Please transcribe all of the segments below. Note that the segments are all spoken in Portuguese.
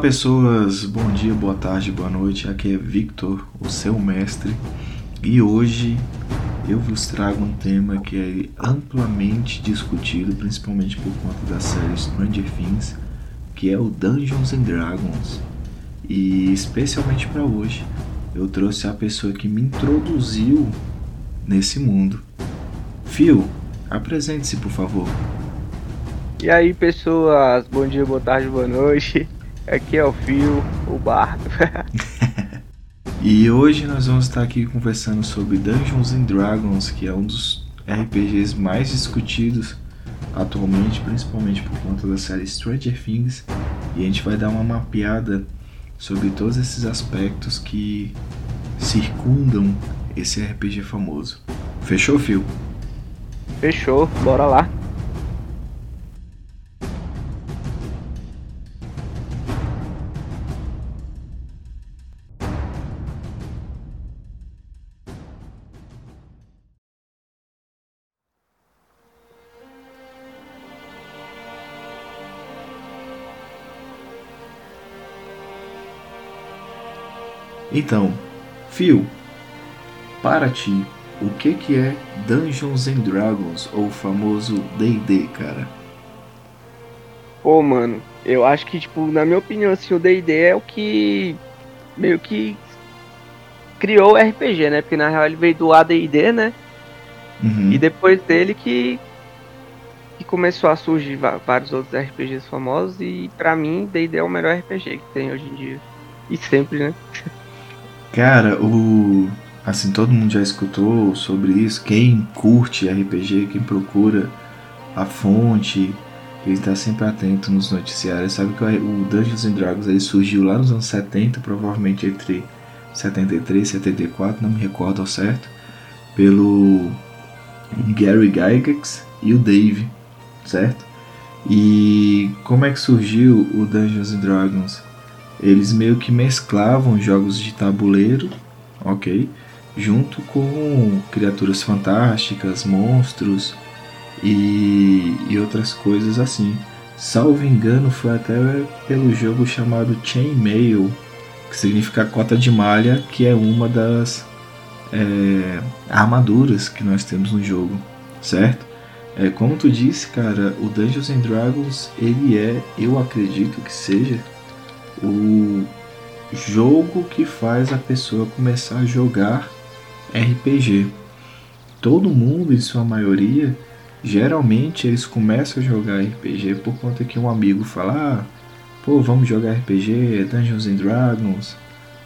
Pessoas, bom dia, boa tarde, boa noite. Aqui é Victor, o seu mestre, e hoje eu vos trago um tema que é amplamente discutido, principalmente por conta da série Stranger Things, que é o Dungeons and Dragons. E especialmente para hoje, eu trouxe a pessoa que me introduziu nesse mundo. Phil, apresente-se, por favor. E aí, pessoas, bom dia, boa tarde, boa noite. Aqui é o Fio, o Bardo. e hoje nós vamos estar aqui conversando sobre Dungeons and Dragons, que é um dos RPGs mais discutidos atualmente, principalmente por conta da série Stranger Things. E a gente vai dar uma mapeada sobre todos esses aspectos que circundam esse RPG famoso. Fechou, Fio? Fechou, bora lá. Então, Phil, para ti, o que que é Dungeons and Dragons ou o famoso D&D, cara? Pô, mano, eu acho que tipo, na minha opinião, assim, o D&D é o que meio que criou o RPG, né? Porque na real ele veio do AD&D, né? Uhum. E depois dele que que começou a surgir vários outros RPGs famosos e para mim D&D é o melhor RPG que tem hoje em dia. E sempre, né? Cara, o. Assim, todo mundo já escutou sobre isso. Quem curte RPG, quem procura a fonte, ele está sempre atento nos noticiários, sabe que o Dungeons and Dragons ele surgiu lá nos anos 70, provavelmente entre 73 e 74, não me recordo ao certo, pelo Gary Gygax e o Dave, certo? E como é que surgiu o Dungeons and Dragons? Eles meio que mesclavam jogos de tabuleiro, ok? Junto com criaturas fantásticas, monstros e, e outras coisas assim. Salvo engano, foi até pelo jogo chamado Chainmail, que significa cota de malha, que é uma das é, armaduras que nós temos no jogo, certo? É, como tu disse, cara, o Dungeons and Dragons ele é, eu acredito que seja o jogo que faz a pessoa começar a jogar RPG. Todo mundo, em sua maioria, geralmente eles começam a jogar RPG por conta que um amigo fala: ah, pô, vamos jogar RPG, Dungeons and Dragons.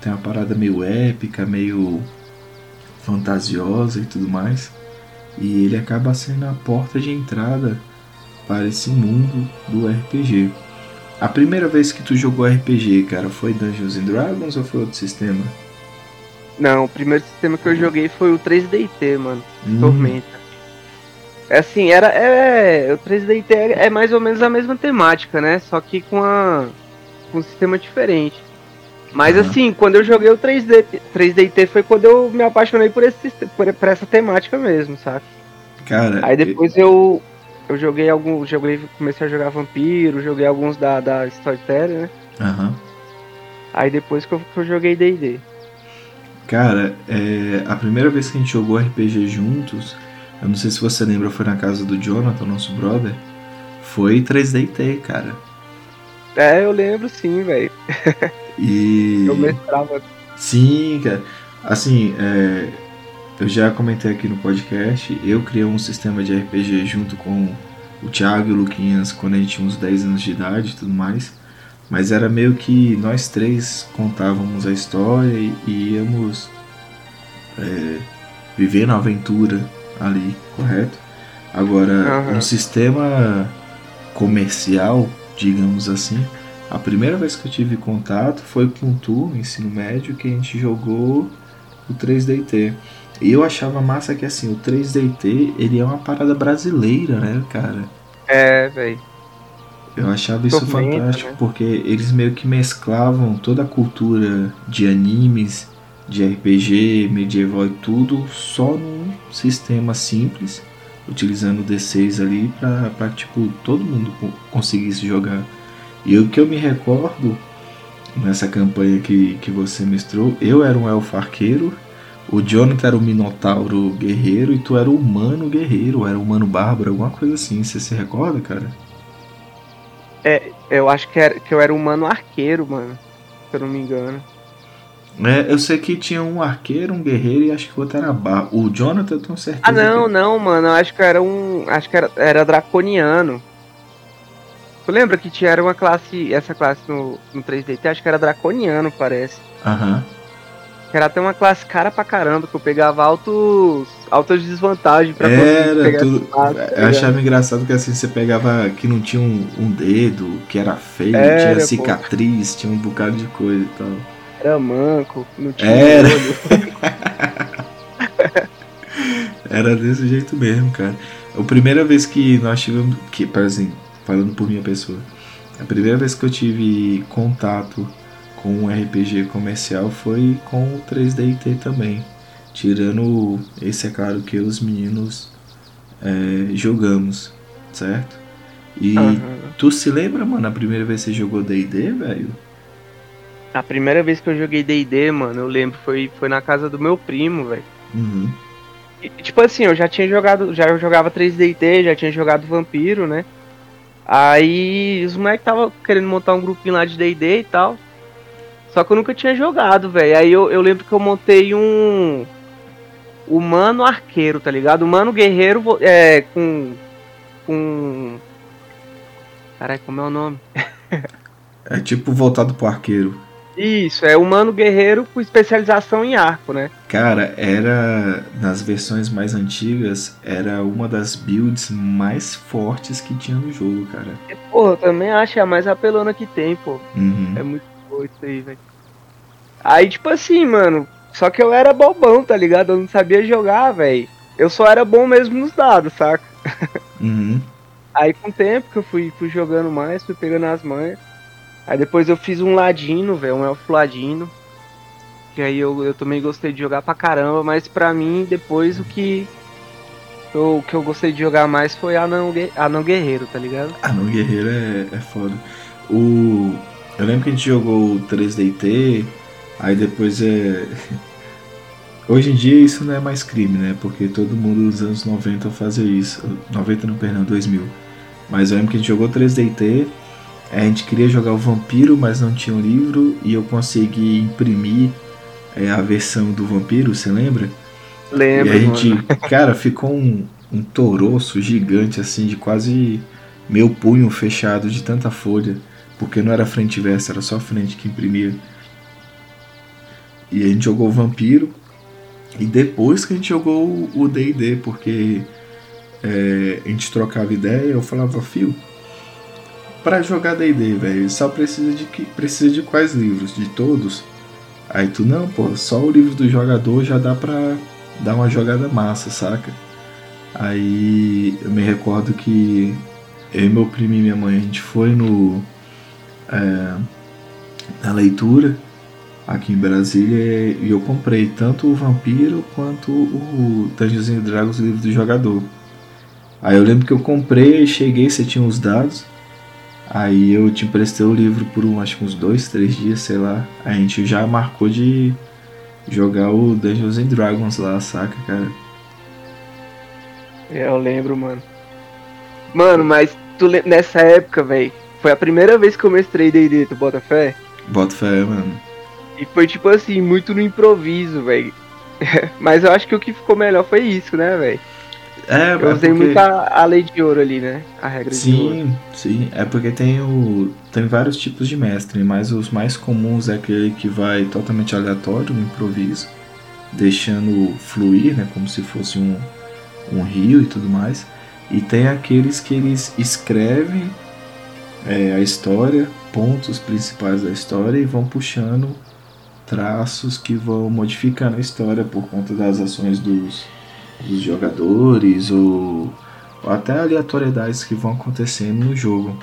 Tem uma parada meio épica, meio fantasiosa e tudo mais. E ele acaba sendo a porta de entrada para esse mundo do RPG. A primeira vez que tu jogou RPG, cara, foi Dungeons and Dragons ou foi outro sistema? Não, o primeiro sistema que eu joguei foi o 3DT, mano. Hum. Tormenta. É assim, era. É, o 3DT é, é mais ou menos a mesma temática, né? Só que com, a, com um sistema diferente. Mas uhum. assim, quando eu joguei o 3D, 3DT foi quando eu me apaixonei por, esse, por, por essa temática mesmo, sabe? Cara. Aí depois eu, eu joguei alguns. Joguei, comecei a jogar Vampiro, joguei alguns da, da Storyteller, né? Aham. Aí depois que eu, que eu joguei DD. Cara, é, a primeira vez que a gente jogou RPG juntos, eu não sei se você lembra, foi na casa do Jonathan, nosso brother. Foi 3DT, cara. É, eu lembro sim, velho. E. eu mestrava. Sim, cara. Assim, é, eu já comentei aqui no podcast, eu criei um sistema de RPG junto com o Thiago e o Luquinhas quando a gente tinha uns 10 anos de idade e tudo mais. Mas era meio que nós três contávamos a história e, e íamos é, vivendo a aventura ali, correto? Agora, uhum. um sistema comercial, digamos assim, a primeira vez que eu tive contato foi com tu, no ensino médio, que a gente jogou o 3DT. E eu achava massa que assim, o 3DT, ele é uma parada brasileira, né, cara? É, velho. Eu achava isso Tormenta, fantástico, né? porque eles meio que mesclavam toda a cultura de animes, de RPG, medieval e tudo, só num sistema simples, utilizando o D6 ali pra, pra tipo, todo mundo conseguisse jogar. E o que eu me recordo nessa campanha que, que você mestrou, eu era um elfo arqueiro, o Jonathan era o Minotauro guerreiro e tu era o humano guerreiro, era o humano bárbaro, alguma coisa assim. Você se recorda, cara? É, eu acho que, era, que eu era humano arqueiro, mano. Se eu não me engano. É, eu sei que tinha um arqueiro, um guerreiro e acho que o outro era bar. O Jonathan, eu tenho certeza. Ah, não, que... não, mano. Eu acho que era um. Acho que era, era draconiano. Tu lembra que tinha era uma classe. Essa classe no, no 3DT? Acho que era draconiano, parece. Aham. Uhum. Era até uma classe cara pra caramba, que eu pegava altos, altas desvantagens pra Era, pegar tudo. Classe, tá eu achava engraçado que assim, você pegava que não tinha um, um dedo, que era feio, era, tinha cicatriz, pô. tinha um bocado de coisa e tal. Era manco, não tinha Era. era desse jeito mesmo, cara. A primeira vez que nós tivemos. Que, assim, falando por minha pessoa. A primeira vez que eu tive contato com um RPG comercial foi com o 3DT também. Tirando esse, é claro que os meninos é, jogamos, certo? E uhum. tu se lembra, mano, a primeira vez que você jogou DD, velho? A primeira vez que eu joguei D&D, mano, eu lembro, foi, foi na casa do meu primo, velho. Uhum. tipo assim, eu já tinha jogado, já jogava 3D&D, já tinha jogado Vampiro, né? Aí os moleques tava querendo montar um grupinho lá de D&D e tal. Só que eu nunca tinha jogado, velho. Aí eu, eu lembro que eu montei um humano arqueiro, tá ligado? Humano guerreiro é, com. com. Caralho, como é o nome? é tipo voltado pro arqueiro. Isso, é humano guerreiro com especialização em arco, né? Cara, era. Nas versões mais antigas, era uma das builds mais fortes que tinha no jogo, cara. É, pô, eu também acho a mais apelona que tem, pô. Uhum. É muito boa isso aí, velho. Aí, tipo assim, mano. Só que eu era bobão, tá ligado? Eu não sabia jogar, velho. Eu só era bom mesmo nos dados, saca? Uhum. Aí com o tempo que eu fui, fui jogando mais, fui pegando as manhas. Aí depois eu fiz um ladino, velho, um elfo ladino. Que aí eu, eu também gostei de jogar pra caramba, mas pra mim, depois o que. O que eu gostei de jogar mais foi Anão, Anão Guerreiro, tá ligado? Anão Guerreiro é, é foda. O. Eu lembro que a gente jogou 3DT, aí depois é. Hoje em dia isso não é mais crime, né? Porque todo mundo dos anos 90 fazia isso. 90 não, perdão, 2000. Mas eu lembro que a gente jogou 3DT, a gente queria jogar o Vampiro, mas não tinha o um livro, e eu consegui imprimir é, a versão do Vampiro, você lembra? Lembro. E a gente, mano. cara, ficou um, um toroço gigante, assim, de quase meu punho fechado de tanta folha, porque não era frente e verso, era só frente que imprimia. E a gente jogou o Vampiro, e depois que a gente jogou o DD, porque é, a gente trocava ideia, eu falava, Fio para jogar D&D, velho, só precisa de que precisa de quais livros? De todos? Aí tu não, pô, só o livro do jogador já dá pra dar uma jogada massa, saca? Aí eu me recordo que eu e meu primo e minha mãe a gente foi no é, na leitura aqui em Brasília e eu comprei tanto o Vampiro quanto o Dungeons and Dragons livro do jogador. Aí eu lembro que eu comprei, cheguei, você tinha os dados. Aí eu te emprestei o livro por um, acho que uns dois, três dias, sei lá. A gente já marcou de jogar o Dungeons and Dragons lá, saca, cara? É, eu lembro, mano. Mano, mas tu nessa época, velho, foi a primeira vez que eu mestrei D&D, tu bota fé? Bota fé, mano. E foi tipo assim, muito no improviso, velho. mas eu acho que o que ficou melhor foi isso, né, velho? É, eu usei porque... muito a, a, lei de ouro ali, né? A regra sim, de ouro. Sim, sim. É porque tem o. Tem vários tipos de mestre, mas os mais comuns é aquele que vai totalmente aleatório no improviso, deixando fluir, né? Como se fosse um, um rio e tudo mais. E tem aqueles que eles escrevem é, a história, pontos principais da história e vão puxando traços que vão modificando a história por conta das ações dos dos jogadores ou, ou até aleatoriedades que vão acontecendo no jogo.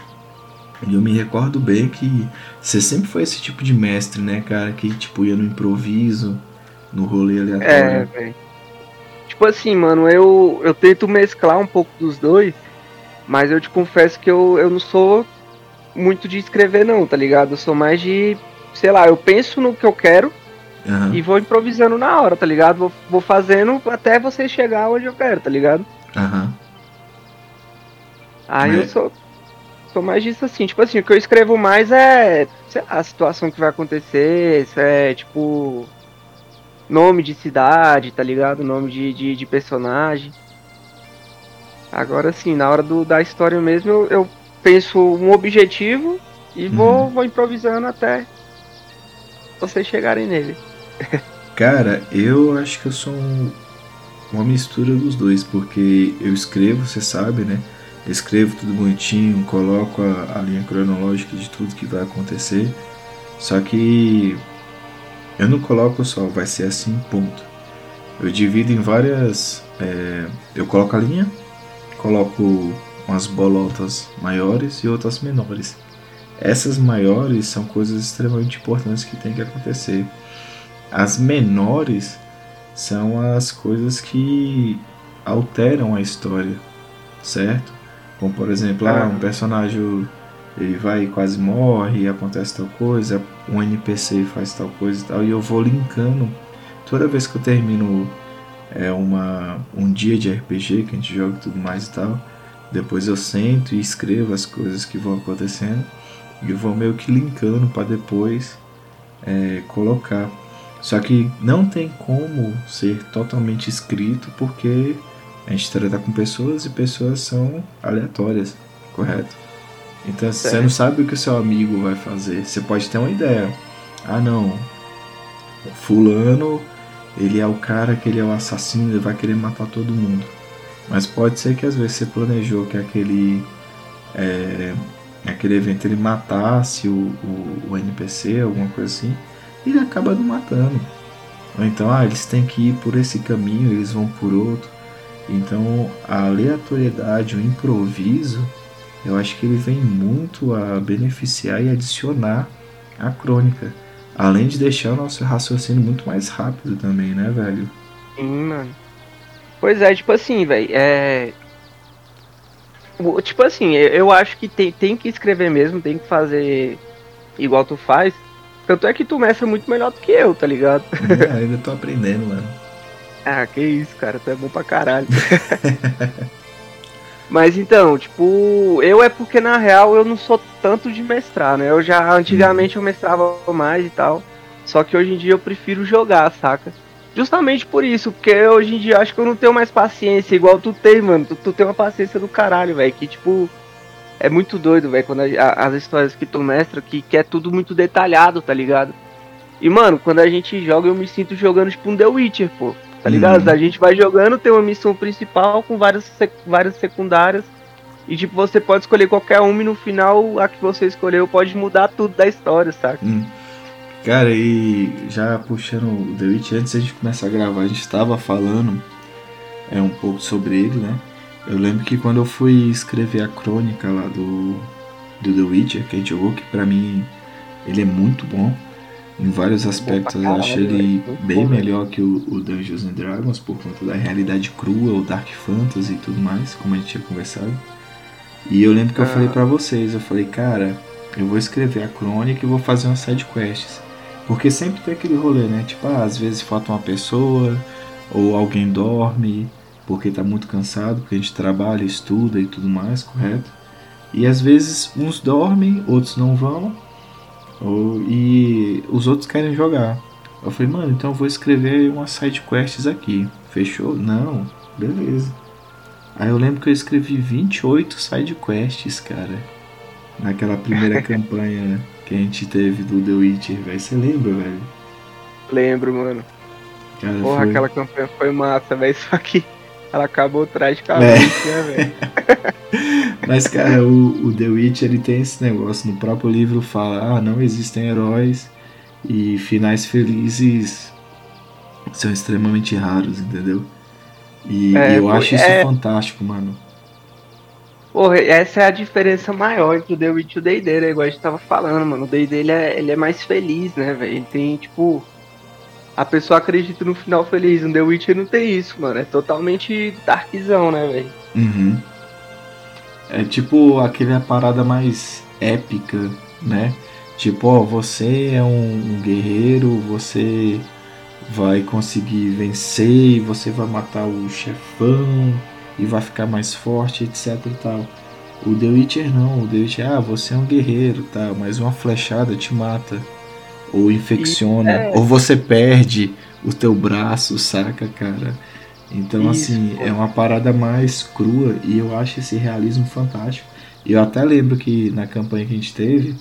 E eu me recordo bem que você sempre foi esse tipo de mestre, né, cara? Que tipo ia no improviso, no rolê aleatório. É, velho. Tipo assim, mano, eu, eu tento mesclar um pouco dos dois, mas eu te confesso que eu, eu não sou muito de escrever, não, tá ligado? Eu sou mais de sei lá, eu penso no que eu quero uhum. e vou improvisando na hora, tá ligado? Vou, vou fazendo até você chegar onde eu quero, tá ligado? Aham. Aí eu sou, sou mais disso assim, tipo assim, o que eu escrevo mais é, sei lá, a situação que vai acontecer, isso é tipo nome de cidade, tá ligado? Nome de, de, de personagem. Agora sim, na hora do, da história mesmo, eu, eu penso um objetivo e uhum. vou, vou improvisando até vocês chegarem nele. Cara, eu acho que eu sou um, uma mistura dos dois, porque eu escrevo, você sabe, né? Eu escrevo tudo bonitinho, coloco a, a linha cronológica de tudo que vai acontecer. Só que eu não coloco só, vai ser assim, ponto. Eu divido em várias. É, eu coloco a linha, coloco umas bolotas maiores e outras menores. Essas maiores são coisas extremamente importantes que tem que acontecer. As menores são as coisas que alteram a história, certo? Como por exemplo, ah, um personagem ele vai e quase morre, acontece tal coisa, um NPC faz tal coisa e tal, e eu vou linkando. Toda vez que eu termino é, uma, um dia de RPG, que a gente joga e tudo mais e tal, depois eu sento e escrevo as coisas que vão acontecendo e vou meio que linkando para depois é, colocar. Só que não tem como ser totalmente escrito porque a gente trata com pessoas e pessoas são aleatórias, correto? Então certo. você não sabe o que o seu amigo vai fazer. Você pode ter uma ideia. Ah não, fulano, ele é o cara que ele é o assassino, ele vai querer matar todo mundo. Mas pode ser que às vezes você planejou que aquele é, aquele evento ele matasse o, o, o, NPC, alguma coisa assim, e ele acaba não matando. Ou então, ah, eles têm que ir por esse caminho, eles vão por outro. Então, a aleatoriedade, o improviso, eu acho que ele vem muito a beneficiar e adicionar a crônica. Além de deixar o nosso raciocínio muito mais rápido também, né, velho? Sim, mano. Pois é, tipo assim, velho, é. Tipo assim, eu acho que tem, tem que escrever mesmo, tem que fazer igual tu faz. Tanto é que tu mestra muito melhor do que eu, tá ligado? É, ainda tô aprendendo, mano. ah, que isso, cara, tu é bom pra caralho. Mas então, tipo, eu é porque na real eu não sou tanto de mestrar, né? Eu já antigamente eu mestrava mais e tal. Só que hoje em dia eu prefiro jogar, saca? Justamente por isso, porque hoje em dia acho que eu não tenho mais paciência igual tu tem, mano. Tu, tu tem uma paciência do caralho, velho. Que tipo, é muito doido, velho, quando a, a, as histórias que tu mestra, que, que é tudo muito detalhado, tá ligado? E mano, quando a gente joga, eu me sinto jogando tipo um The Witcher, pô. Tá ligado? Uhum. A gente vai jogando, tem uma missão principal com várias, sec várias secundárias. E tipo, você pode escolher qualquer uma e no final a que você escolheu pode mudar tudo da história, saca? Uhum. Cara, e já puxando o The Witch, antes de a gente começar a gravar, a gente estava falando é, um pouco sobre ele, né? Eu lembro que quando eu fui escrever a crônica lá do, do The Witcher, que a gente jogou, que pra mim ele é muito bom. Em vários aspectos eu achei ele bem melhor que o, o, Dungeons and Dragons por conta da realidade crua, o Dark Fantasy e tudo mais, como a gente tinha conversado. E eu lembro que eu ah. falei para vocês, eu falei, cara, eu vou escrever a crônica e vou fazer umas side quests. Porque sempre tem aquele rolê, né? Tipo, ah, às vezes falta uma pessoa, ou alguém dorme porque tá muito cansado, porque a gente trabalha, estuda e tudo mais, correto? E às vezes uns dormem, outros não vão, e os outros querem jogar. Eu falei, mano, então eu vou escrever umas side quests aqui. Fechou? Não, beleza. Aí eu lembro que eu escrevi 28 side quests, cara. Naquela primeira campanha que a gente teve do The Witcher, velho. Você lembra, velho? Lembro, mano. Cara, Porra, foi... aquela campanha foi massa, velho. Só que ela acabou tragicamente, é. né, velho? Mas, cara, o, o The Witch ele tem esse negócio. No próprio livro fala: ah, não existem heróis e finais felizes são extremamente raros, entendeu? E, é, eu acho isso é... fantástico, mano. Porra, essa é a diferença maior entre o The Witch e o D&D, né? Igual a gente tava falando, mano. O D&D ele é, ele é mais feliz, né, velho? Ele tem, tipo a pessoa acredita no final feliz. No The Witcher não tem isso, mano. É totalmente darkzão, né, velho? Uhum. É tipo aquela parada mais épica, né? Tipo, ó, você é um, guerreiro, você vai conseguir vencer você vai matar o chefão e vai ficar mais forte, etc e tal. O The Witcher não, o The Witcher, ah, você é um guerreiro, tá, mas uma flechada te mata. Ou infecciona, é... ou você perde o teu braço, saca, cara? Então, Isso, assim, pô. é uma parada mais crua e eu acho esse realismo fantástico. E eu até lembro que na campanha que a gente teve,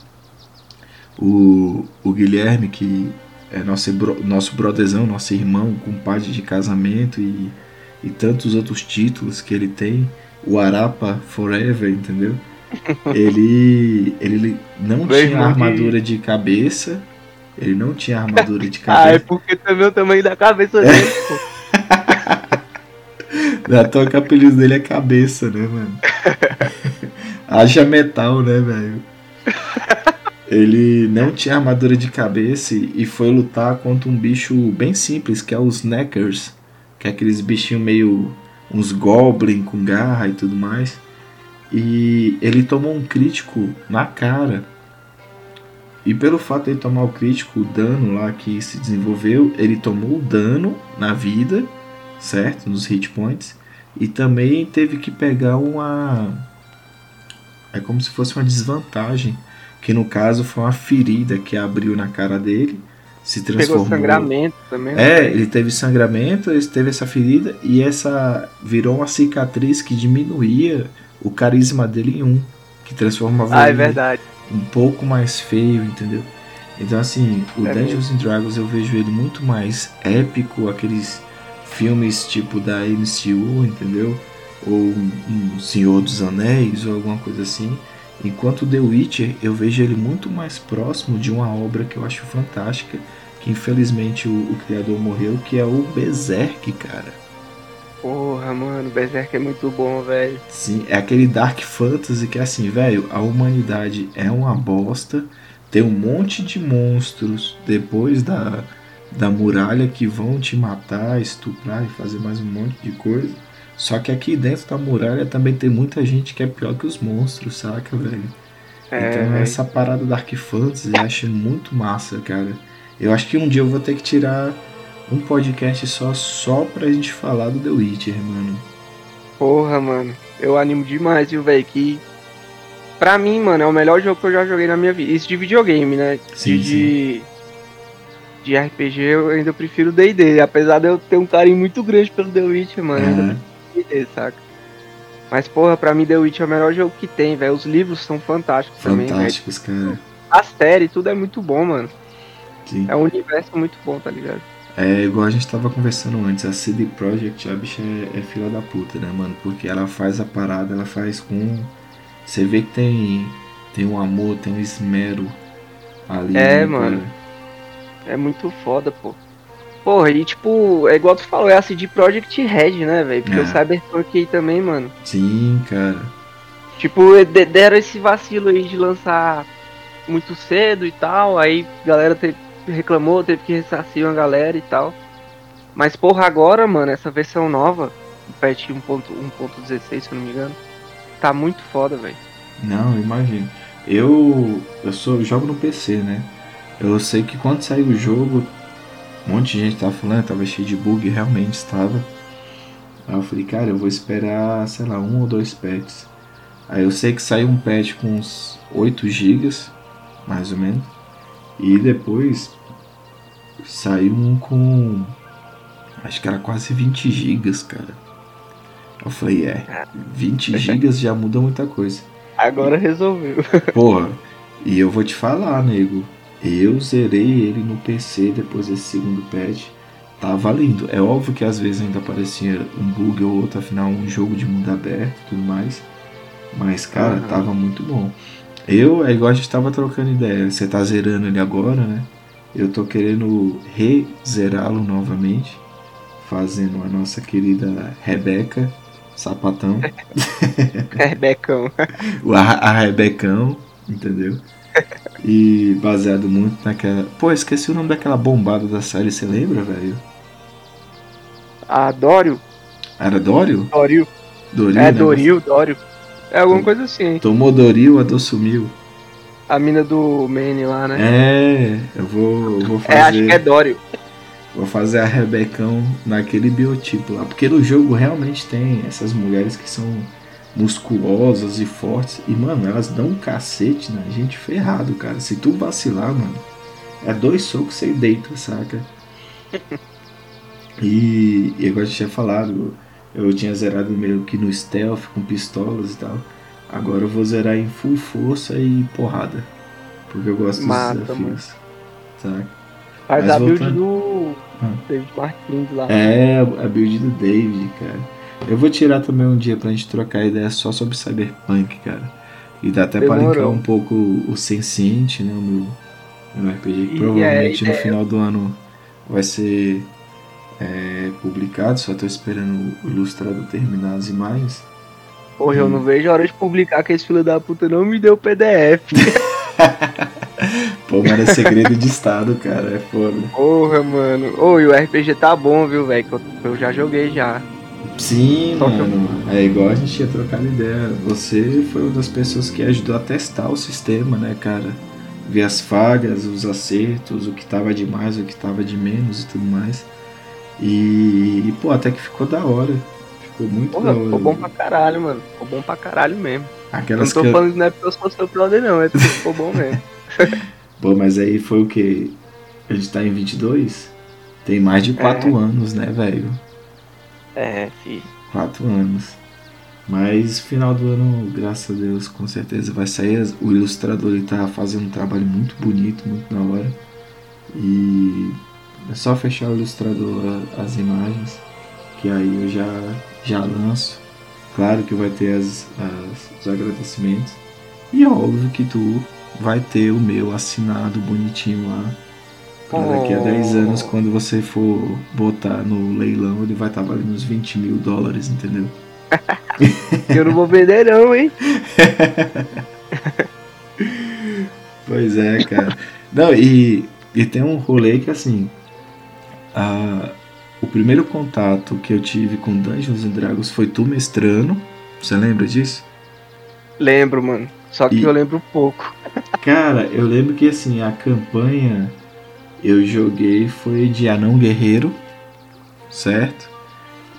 o, o Guilherme, que é nosso, nosso brotherzão, nosso irmão, compadre de casamento e, e tantos outros títulos que ele tem, o Arapa Forever, entendeu? Ele, ele não tinha armadura de cabeça. Ele não tinha armadura de cabeça. ah, é porque também o tamanho da cabeça dele, pô. Da toa que o apelido dele é cabeça, né, mano? Haja metal, né, velho? Ele não tinha armadura de cabeça e foi lutar contra um bicho bem simples, que é os Neckers, que é aqueles bichinhos meio. uns goblin com garra e tudo mais. E ele tomou um crítico na cara. E pelo fato de ele tomar o crítico, o dano lá que se desenvolveu, ele tomou o dano na vida, certo? Nos hit points. E também teve que pegar uma. É como se fosse uma desvantagem que no caso foi uma ferida que abriu na cara dele, se transformou. Pegou sangramento também. É, ele teve sangramento, ele teve essa ferida e essa virou uma cicatriz que diminuía o carisma dele em um, que transformava ah, é ele é verdade. um pouco mais feio, entendeu? Então assim, o é Dungeons and Dragons eu vejo ele muito mais épico, aqueles filmes tipo da MCU, entendeu? Ou um Senhor dos Anéis ou alguma coisa assim Enquanto The Witcher eu vejo ele muito mais próximo de uma obra que eu acho fantástica, que infelizmente o, o criador morreu, que é o Berserk, cara. Porra, mano, Berserk é muito bom, velho. Sim, é aquele Dark Fantasy que é assim, velho, a humanidade é uma bosta, tem um monte de monstros depois da, da muralha que vão te matar, estuprar e fazer mais um monte de coisa. Só que aqui dentro da muralha também tem muita gente que é pior que os monstros, saca, velho? É, então essa parada Dark Fantasy eu acho muito massa, cara. Eu acho que um dia eu vou ter que tirar um podcast só só pra gente falar do The Witcher, mano. Porra, mano. Eu animo demais, viu, velho? Que pra mim, mano, é o melhor jogo que eu já joguei na minha vida. Isso de videogame, né? Sim, de, sim. de RPG eu ainda prefiro o D&D. Apesar de eu ter um carinho muito grande pelo The Witcher, mano. Uhum saca? Mas, porra, pra mim The Witch é o melhor jogo que tem, velho. Os livros são fantásticos, fantásticos também, Fantásticos, cara. A série, tudo é muito bom, mano. Sim. É um universo muito bom, tá ligado? É igual a gente tava conversando antes, a CD Projekt, a bicha é, é fila da puta, né, mano? Porque ela faz a parada, ela faz com. Você vê que tem, tem um amor, tem um esmero ali. É, né, mano. É muito foda, pô. Porra, e tipo, é igual tu falou, é a CD Project Red, né, velho? Porque é. o Cyberpunk aí também, mano. Sim, cara. Tipo, deram esse vacilo aí de lançar muito cedo e tal, aí galera teve, reclamou, teve que ressarcir uma galera e tal. Mas porra, agora, mano, essa versão nova, patch 1.16, se eu não me engano, tá muito foda, velho. Não, imagino. Eu eu sou jogo no PC, né? Eu sei que quando sair o jogo, um monte de gente tava falando, tava cheio de bug, realmente estava. Aí eu falei, cara, eu vou esperar, sei lá, um ou dois patches. Aí eu sei que saiu um patch com uns 8 GB, mais ou menos. E depois saiu um com. Acho que era quase 20 GB, cara. Eu falei, é, 20 GB já muda muita coisa. Agora resolveu. Porra, e eu vou te falar, nego. Eu zerei ele no PC depois desse segundo patch. Tava lindo. É óbvio que às vezes ainda aparecia um bug ou outro, afinal um jogo de mundo aberto e tudo mais. Mas, cara, uhum. tava muito bom. Eu, é igual a gente tava trocando ideia. Você tá zerando ele agora, né? Eu tô querendo rezerá-lo novamente. Fazendo a nossa querida Rebeca Sapatão. Rebecão. a, a Rebecão, entendeu? E baseado muito naquela. Pô, esqueci o nome daquela bombada da série, você lembra, velho? A Dório? Era Dório? Dório. Doril, é, né? Doril, Dório. É alguma coisa assim. Tomou Doril, a dor sumiu. A mina do Manny lá, né? É, eu vou, eu vou fazer. É, acho que é Dório. Vou fazer a Rebecão naquele biotipo lá. Porque no jogo realmente tem essas mulheres que são musculosas e fortes. E, mano, elas dão um cacete na gente ferrado, cara. Se tu vacilar, mano, é dois socos sem deita, saca? E, e agora eu tinha falado, eu tinha zerado meio que no stealth com pistolas e tal. Agora eu vou zerar em full força e porrada. Porque eu gosto Mata, dos desafios. Saca? Faz Mas a build voltando- do Ah. David Martins lá. É, a build do David, cara. Eu vou tirar também um dia pra gente trocar ideia só sobre Cyberpunk, cara. E dá até pra Demorou. linkar um pouco o Senciente, né? O meu, meu RPG, que provavelmente é, no é- final do ano vai ser é, publicado. Só tô esperando o ilustrador terminar as imagens. Porra, eu Hum. não vejo a hora de publicar que esse filho da puta não me deu PDF. Pô, mas é segredo de estado, cara. É foda. Porra, mano. Ô, e o RPG tá bom, viu, velho? Eu, eu já joguei já. Sim, Só mano. É igual a gente tinha trocado ideia. Você foi uma das pessoas que ajudou a testar o sistema, né, cara? Ver as falhas, os acertos, o que tava de mais, o que tava de menos e tudo mais. E, e, pô, até que ficou da hora. Ficou muito Porra, hora. ficou bom pra caralho, mano. Ficou bom pra caralho mesmo. Eu não Aquelas tô que falando que não é porque eu sou seu brother, não. É porque ficou bom mesmo. Pô, mas aí foi o que? A gente tá em 22? Tem mais de 4 anos, né, velho? É, fi. Quatro anos. Mas final do ano, graças a Deus, com certeza vai sair. O ilustrador ele tá fazendo um trabalho muito bonito, muito na hora. E é só fechar o ilustrador as imagens, que aí eu já, já lanço. Claro que vai ter as, as- os agradecimentos. E é óbvio que tu vai ter o meu assinado bonitinho lá. Pra daqui a Oh. 10 anos, quando você for botar no leilão, ele vai estar valendo uns 20 mil dólares, entendeu? Eu não vou vender, não, hein? Pois é, cara. Não, e, e tem um rolê que assim. A, o primeiro contato que eu tive com Dungeons and Dragons foi tu mestrando. Você lembra disso? Lembro, mano. Só que E- eu lembro pouco. Cara, eu lembro que assim, a campanha eu joguei foi de Anão Guerreiro, certo?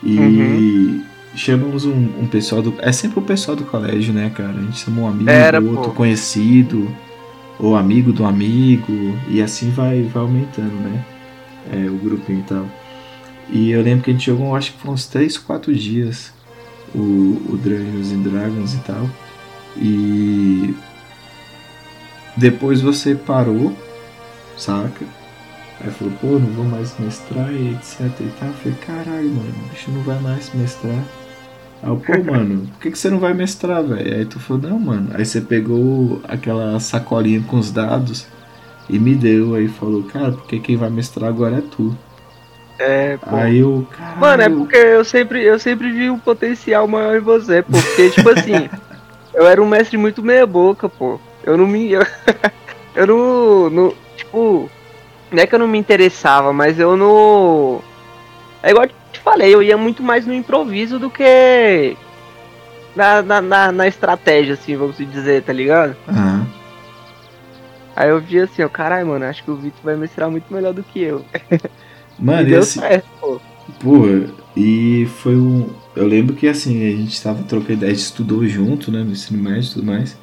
E Uhum. chamamos um, um pessoal do. É sempre o pessoal do colégio, né, cara? A gente chamou um amigo, Era, outro pô. conhecido, ou amigo do amigo, e assim vai, vai aumentando, né? É, o grupinho e tal. E eu lembro que a gente jogou, acho que foi uns 3, 4 dias o, o Dungeons and Dragons e tal. E depois você parou, saca? Aí falou, pô, não vou mais mestrar e etc e tal. Eu falei, caralho, mano, o bicho não vai mais mestrar. Aí eu, pô, mano, por que, que você não vai mestrar, velho? Aí tu falou, não, mano. Aí você pegou aquela sacolinha com os dados e me deu. Aí falou, cara, porque quem vai mestrar agora é tu. É, pô. Aí eu, caralho. Mano, é porque eu sempre, eu sempre vi um potencial maior em você, pô. Porque, tipo assim, eu era um mestre muito meia boca, pô. Eu não me. Eu, eu não, não. Tipo. Não é que eu não me interessava, mas eu não. É igual eu te falei, eu ia muito mais no improviso do que. Na, na, na, na estratégia, assim, vamos dizer, tá ligado? Aham. Aí eu vi assim, ó, caralho, mano, acho que o Vitor vai mestrar muito melhor do que eu. Mano, e deu assim, certo, pô. Porra, e foi um. Eu lembro que assim, a gente tava trocando ideia, a gente estudou junto, né, no ensino médio e tudo mais.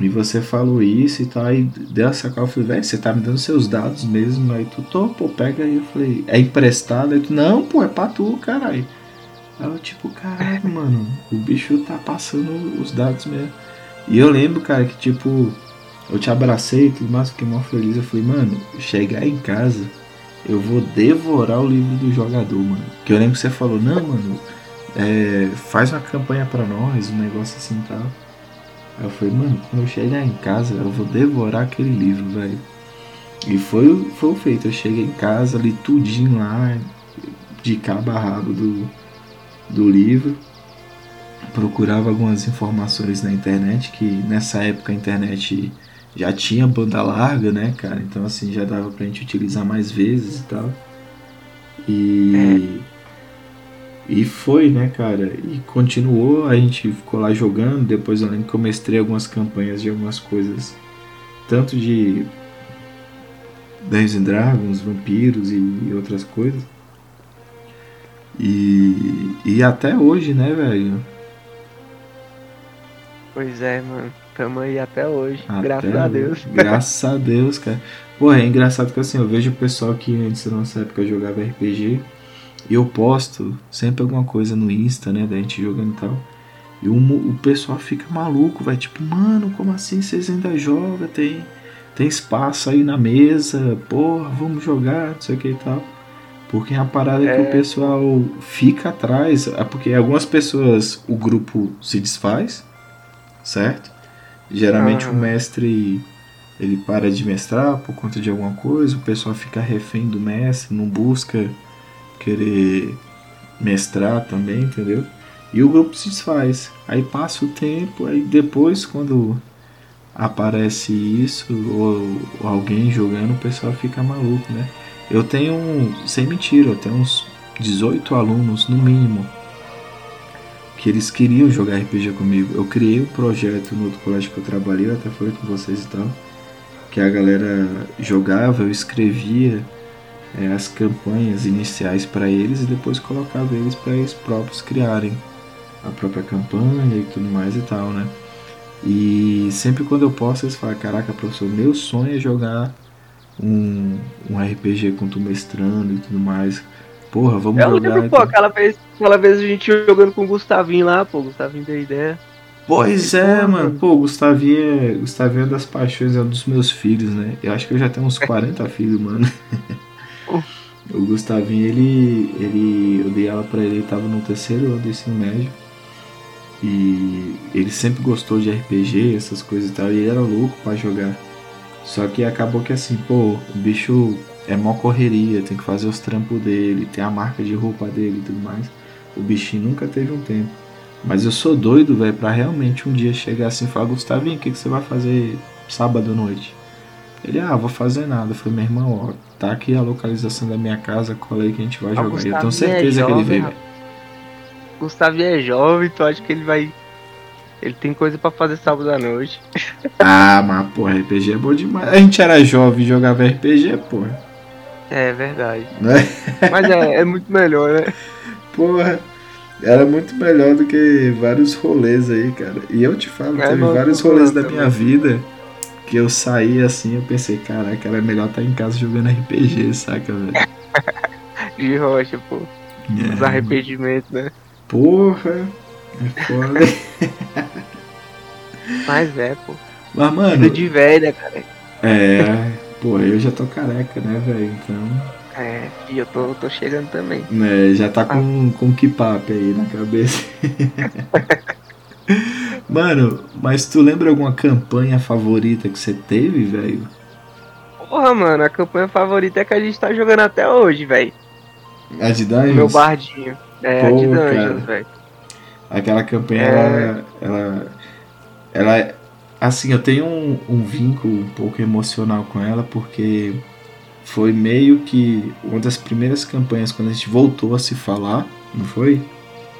E você falou isso e tal, aí deu essa cara, eu falei, velho, você tá me dando seus dados mesmo, aí tu, tô, pô, pega aí, eu falei, é emprestado? Aí tu, não, pô, é pra tu, caralho. Aí eu, tipo, caralho, mano, o bicho tá passando os dados mesmo. E eu lembro, cara, que tipo, eu te abracei e tudo mais, fiquei mó feliz, eu falei, mano, chegar em casa, eu vou devorar o livro do jogador, mano. Que eu lembro que você falou, não, mano, é, faz uma campanha pra nós, um negócio assim e tal. Aí eu falei, mano, quando eu chegar em casa, eu vou devorar aquele livro, velho. E foi, foi o feito. Eu cheguei em casa, li tudinho lá, de cabo a rabo do, do livro. Procurava algumas informações na internet, que nessa época a internet já tinha banda larga, né, cara? Então assim, já dava pra gente utilizar mais vezes e tal. E. E foi, né, cara? E continuou, a gente ficou lá jogando. Depois eu lembro que eu mestrei algumas campanhas de algumas coisas tanto de Dungeons and Dragons, vampiros e outras coisas. E, e até hoje, né, velho? Pois é, mano. Tamo aí até hoje. Até graças a Deus. Graças a Deus, cara. Pô, é engraçado que assim, eu vejo o pessoal que antes da nossa época jogava RPG e eu posto sempre alguma coisa no Insta, né, da gente jogando e tal. E o, o pessoal fica maluco, vai tipo, mano, como assim vocês ainda jogam? Tem, tem espaço aí na mesa, porra, vamos jogar, não sei o que e tal. Porque a parada é que o é. pessoal fica atrás, é porque algumas pessoas o grupo se desfaz, certo? Geralmente o mestre ele para de mestrar por conta de alguma coisa, o pessoal fica refém do mestre, não busca querer mestrar também, entendeu? E o grupo se desfaz. Aí passa o tempo, aí depois quando aparece isso, ou, ou alguém jogando, o pessoal fica maluco, né? Eu tenho, sem mentira, eu tenho uns 18 alunos no mínimo que eles queriam jogar RPG comigo. Eu criei um projeto no outro colégio que eu trabalhei, eu até falei com vocês e tal, que a galera jogava, eu escrevia é, as campanhas iniciais para eles e depois colocava eles para eles próprios criarem a própria campanha e tudo mais e tal, né? E sempre quando eu posso eles falam, caraca professor, meu sonho é jogar um, um RPG com tu mestrando e tudo mais. Porra, vamos eu jogar. Lembro, pô, então. aquela vez, aquela vez a gente jogando com o Gustavinho lá, pô, o Gustavinho deu ideia. Pois é, mano. Pô, o Gustavinho é, Gustavinho é das paixões, é um dos meus filhos, né? Eu acho que eu já tenho uns 40 filhos, mano. o Gustavinho, ele, ele. Eu dei aula pra ele, ele tava no terceiro ano do ensino médio. E ele sempre gostou de RPG, essas coisas e tal, e ele era louco para jogar. Só que acabou que assim, pô, o bicho é mó correria, tem que fazer os trampos dele, tem a marca de roupa dele e tudo mais. O bichinho nunca teve um tempo. Mas eu sou doido, velho, pra realmente um dia chegar assim e falar, Gustavinho, o que, que você vai fazer sábado à noite? Ele, ah, vou fazer nada. Eu falei, meu irmão, ó, tá aqui a localização da minha casa, cola aí que a gente vai jogar. Eu tenho certeza é jovem, que ele veio, velho. Gustavinho é jovem, tu acha que ele vai. Ele tem coisa para fazer sábado à noite. ah, mas porra, RPG é bom demais. A gente era jovem e jogava RPG, porra. É verdade. Né? Mas é, é muito melhor, né? Porra, era muito melhor do que vários rolês aí, cara. E eu te falo, é, teve vários rolês da minha vida que eu saí assim, eu pensei, caraca, era melhor estar em casa jogando RPG, saca, velho? De rocha, pô. É, Os arrependimentos, né? Porra, é foda. Mas é, pô. Mas, mano. Vida de velha, cara. É, pô, eu já tô careca, né, velho? Então. É, e eu tô, tô chegando também. É, já tá com, ah. com kipap aí na cabeça. mano, mas tu lembra alguma campanha favorita que você teve, velho? Porra, mano, a campanha favorita é que a gente tá jogando até hoje, velho. A de Dungeons? Meu bardinho. É, Pô, a de Dungeons, velho. Aquela campanha, é... ela, ela, ela. Assim, eu tenho um, um vínculo um pouco emocional com ela, porque foi meio que uma das primeiras campanhas quando a gente voltou a se falar, não foi?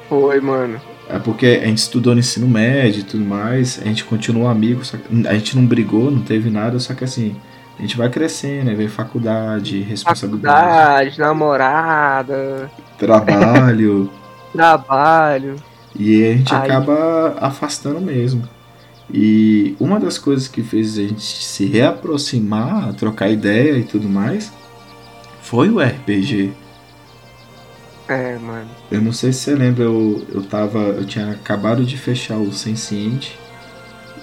Foi, mano. É porque a gente estudou no ensino médio e tudo mais, a gente continuou amigo, a gente não brigou, não teve nada, só que assim, a gente vai crescendo, né? Vem faculdade, responsabilidade. Faculdade, namorada. Trabalho. trabalho. E a gente Aí. acaba afastando mesmo. E uma das coisas que fez a gente se reaproximar, trocar ideia e tudo mais, foi o RPG. É, mano. Eu não sei se você lembra, eu, eu tava. Eu tinha acabado de fechar o Senciente.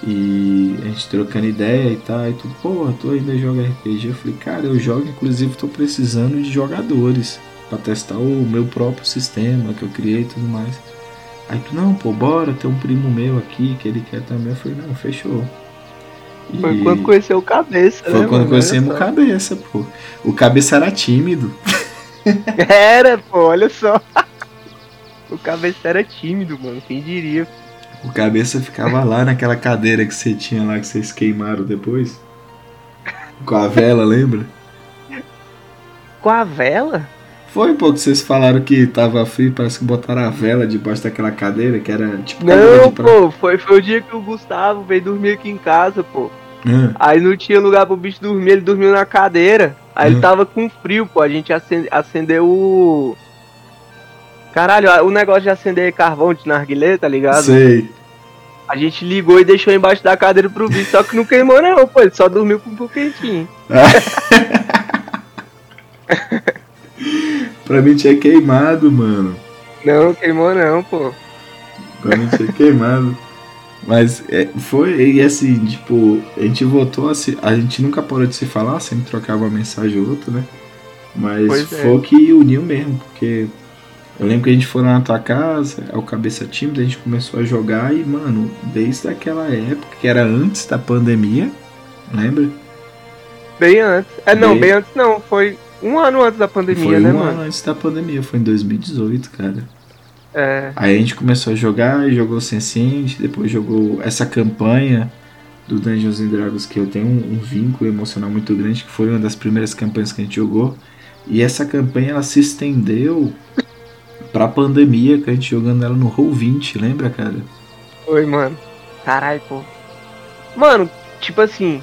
E a gente trocando ideia e tal. E tu, pô, tu ainda joga RPG? Eu falei, cara, eu jogo, inclusive tô precisando de jogadores para testar o meu próprio sistema que eu criei e tudo mais. Aí tu, não, pô, bora, tem um primo meu aqui que ele quer também. Eu falei, não, fechou. E foi quando conheceu o Cabeça, Foi né, quando conhecemos o Cabeça, pô. O Cabeça era tímido. Era, pô, olha só. O Cabeça era tímido, mano, quem diria. O Cabeça ficava lá naquela cadeira que você tinha lá, que vocês queimaram depois. Com a vela, lembra? Com a vela? Foi, pô, que vocês falaram que tava frio, parece que botaram a vela debaixo daquela cadeira, que era tipo. Não, pô, foi, foi o dia que o Gustavo veio dormir aqui em casa, pô. É. Aí não tinha lugar pro bicho dormir, ele dormiu na cadeira. Aí ele tava com frio, pô. A gente acende, acendeu o. Caralho, o negócio de acender carvão de narguilé, tá ligado? Sei. A gente ligou e deixou embaixo da cadeira pro bicho, só que não queimou não, pô. Ele só dormiu com um pouquinho. pra mim tinha queimado, mano. Não, queimou não, pô. Pra mim tinha queimado. Mas é, foi, e assim, tipo, a gente voltou a se. A gente nunca parou de se falar, sempre trocava uma mensagem ou outra, né? Mas pois é. foi o que uniu mesmo, porque eu lembro que a gente foi lá na tua casa, é o cabeça tímida, a gente começou a jogar e, mano, desde aquela época, que era antes da pandemia, lembra? Bem antes. É, não, bem, bem antes não, foi um ano antes da pandemia, foi né, um mano? ano antes da pandemia, foi em 2018, cara. É. Aí a gente começou a jogar, jogou Sensient, depois jogou essa campanha do Dungeons and Dragons que eu tenho um, um, vínculo emocional muito grande, que foi uma das primeiras campanhas que a gente jogou. E essa campanha ela se estendeu pra pandemia, que a gente jogando ela no Roll20, lembra, cara? Oi, mano. Caralho, pô. Mano, tipo assim,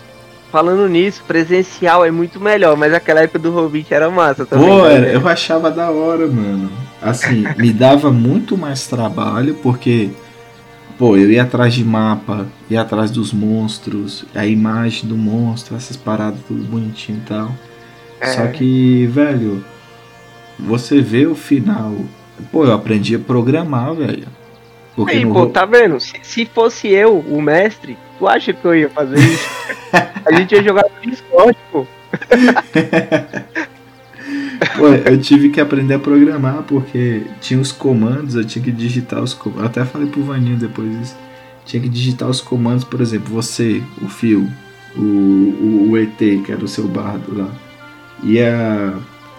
falando nisso, presencial é muito melhor, mas aquela época do Roll20 era massa também. Pô, né? eu achava da hora, mano. Assim, me dava muito mais trabalho, porque, pô, eu ia atrás de mapa, ia atrás dos monstros, a imagem do monstro, essas paradas tudo bonitinho e tal. É. Só que, velho, você vê o final. Pô, eu aprendi a programar, velho. Porque Aí, pô, tá vendo? Se, se, fosse eu, o mestre, tu acha que eu ia fazer isso? a gente ia jogar no Discord, pô. Pô, eu tive que aprender a programar porque tinha os comandos, eu tinha que digitar os comandos. Eu até falei pro Vaninho depois isso. Tinha que digitar os comandos, por exemplo, você, o Fio, o, o, o ET, que era o seu bardo lá, ia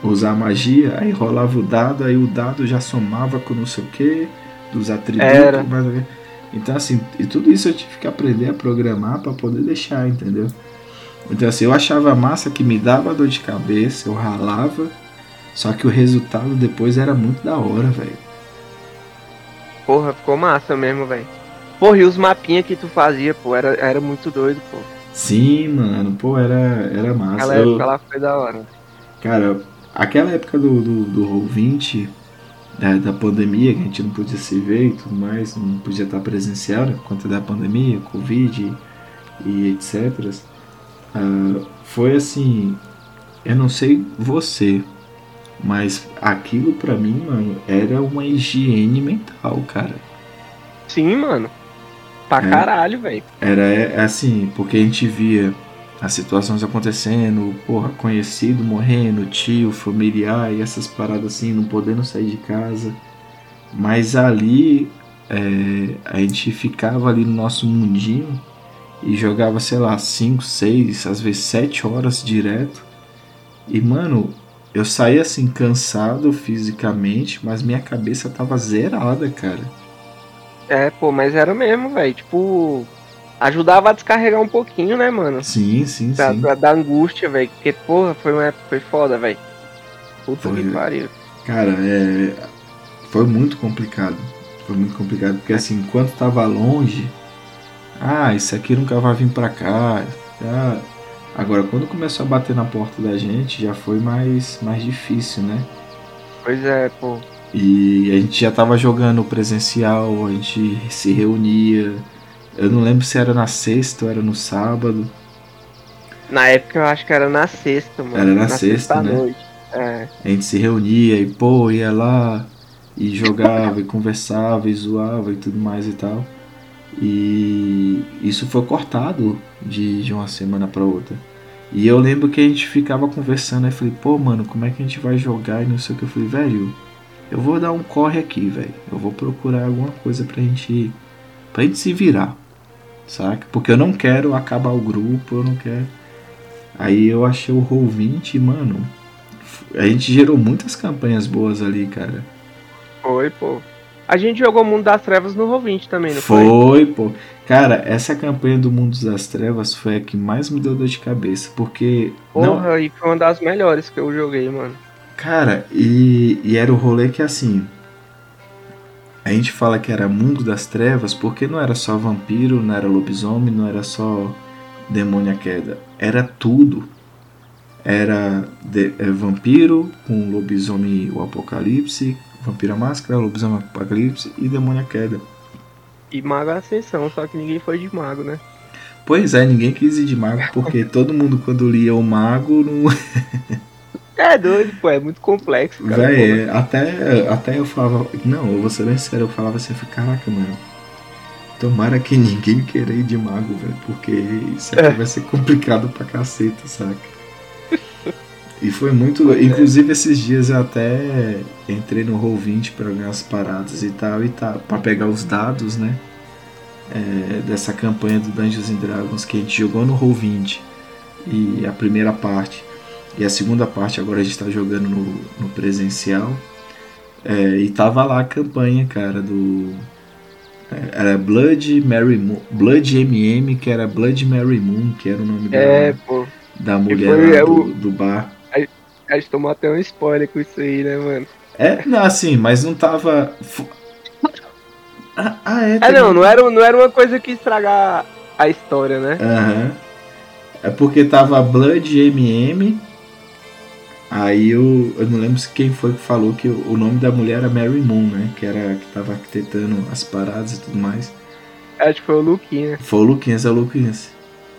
usar magia, aí rolava o dado, aí o dado já somava com não sei o que, dos atributos, mais ou menos. Então, assim, e tudo isso eu tive que aprender a programar para poder deixar, entendeu? Então, assim, eu achava massa que me dava dor de cabeça, eu ralava, só que o resultado depois era muito da hora, velho. Porra, ficou massa mesmo, velho. Porra, e os mapinhas que tu fazia, pô, era, era muito doido, pô. Sim, mano, pô, era, era massa. Aquela eu, época lá foi da hora. Cara, aquela época do, do, do Roll20, da, da pandemia, que a gente não podia se ver e tudo mais, não podia estar presencial, né, por conta da pandemia, Covid e, e etc. Uh, foi assim, eu não sei você, mas aquilo para mim, mano, era uma higiene mental, cara. Sim, mano. Pra é, caralho, velho. Era é, assim, porque a gente via as situações acontecendo, porra, conhecido morrendo, tio, familiar e essas paradas assim, não podendo sair de casa. Mas ali é, a gente ficava ali no nosso mundinho e jogava, sei lá, 5, 6, às vezes 7 horas direto. E mano, eu saí assim cansado fisicamente, mas minha cabeça tava zerada, cara. É, pô, mas era mesmo, velho. Tipo, ajudava a descarregar um pouquinho, né, mano? Sim, sim, pra, sim. Pra dar angústia, velho. Porque, porra, foi uma época, foi foda, velho. Puta foi, que pariu. Cara, é. Foi muito complicado. Foi muito complicado. Porque assim, enquanto tava longe. Ah, isso aqui nunca vai vir pra cá. Ah, Agora, quando começou a bater na porta da gente, já foi mais, mais difícil, né? Pois é, pô. E a gente já tava jogando presencial, a gente se reunia. Eu não lembro se era na sexta ou era no sábado. Na época eu acho que era na sexta, mano. Era na, na sexta, sexta, né? Noite. É. A gente se reunia e, pô, ia lá e jogava e conversava e zoava e tudo mais e tal. E isso foi cortado de, de uma semana para outra. E eu lembro que a gente ficava conversando, aí falei, pô, mano, como é que a gente vai jogar e não sei o que. Eu falei, velho, eu vou dar um corre aqui, velho. Eu vou procurar alguma coisa pra gente. pra gente se virar. Saca? Porque eu não quero acabar o grupo, eu não quero. Aí eu achei o Roll20 e, mano, a gente gerou muitas campanhas boas ali, cara. Foi, pô. A gente jogou Mundo das Trevas no Roll20 também, não foi? Foi, pô. Cara, essa campanha do Mundo das Trevas foi a que mais me deu dor de cabeça, porque. Porra, não... e foi uma das melhores que eu joguei, mano. Cara, e, e era o rolê que assim. A gente fala que era Mundo das Trevas porque não era só vampiro, não era lobisomem, não era só Demônia Queda. Era tudo. Era de, é, vampiro com lobisomem o apocalipse, vampira máscara, lobisomem apocalipse e demônia queda. E mago ascensão, só que ninguém foi de mago, né? Pois é, ninguém quis ir de mago, porque todo mundo quando lia o mago não. é doido, pô, é muito complexo, cara. Véi, é, até, até eu falava. Não, eu vou ser bem sério, eu falava assim, caraca, mano. Tomara que ninguém queira ir de mago, velho, porque isso aqui é. vai ser complicado pra caceta, saca? E foi muito. Pois é. inclusive, é. esses dias eu até entrei no Roll20 pra ver as paradas e tal, e tal, pra pegar os dados, né? É, dessa campanha do Dungeons and Dragons que a gente jogou no Roll20 e a primeira parte e a segunda parte agora a gente tá jogando no, no presencial é, e tava lá a campanha cara do é, era Blood Mary Moon, Blood MM que era Blood Mary Moon que era o nome é, da, da mulher do, do bar a gente tomou até um spoiler com isso aí, né, mano? É, não, assim, mas não tava. Ah, ah é. Ah, não, não era, não era uma coisa que estragar a história, né? Aham. Uhum. É porque tava Blood MM. Aí eu, eu não lembro quem foi que falou que o nome da mulher era Mary Moon, né? Que era que tava arquitetando as paradas e tudo mais. Acho que foi o Luquinhas. Foi o Luquinhas, é o Luquinhas.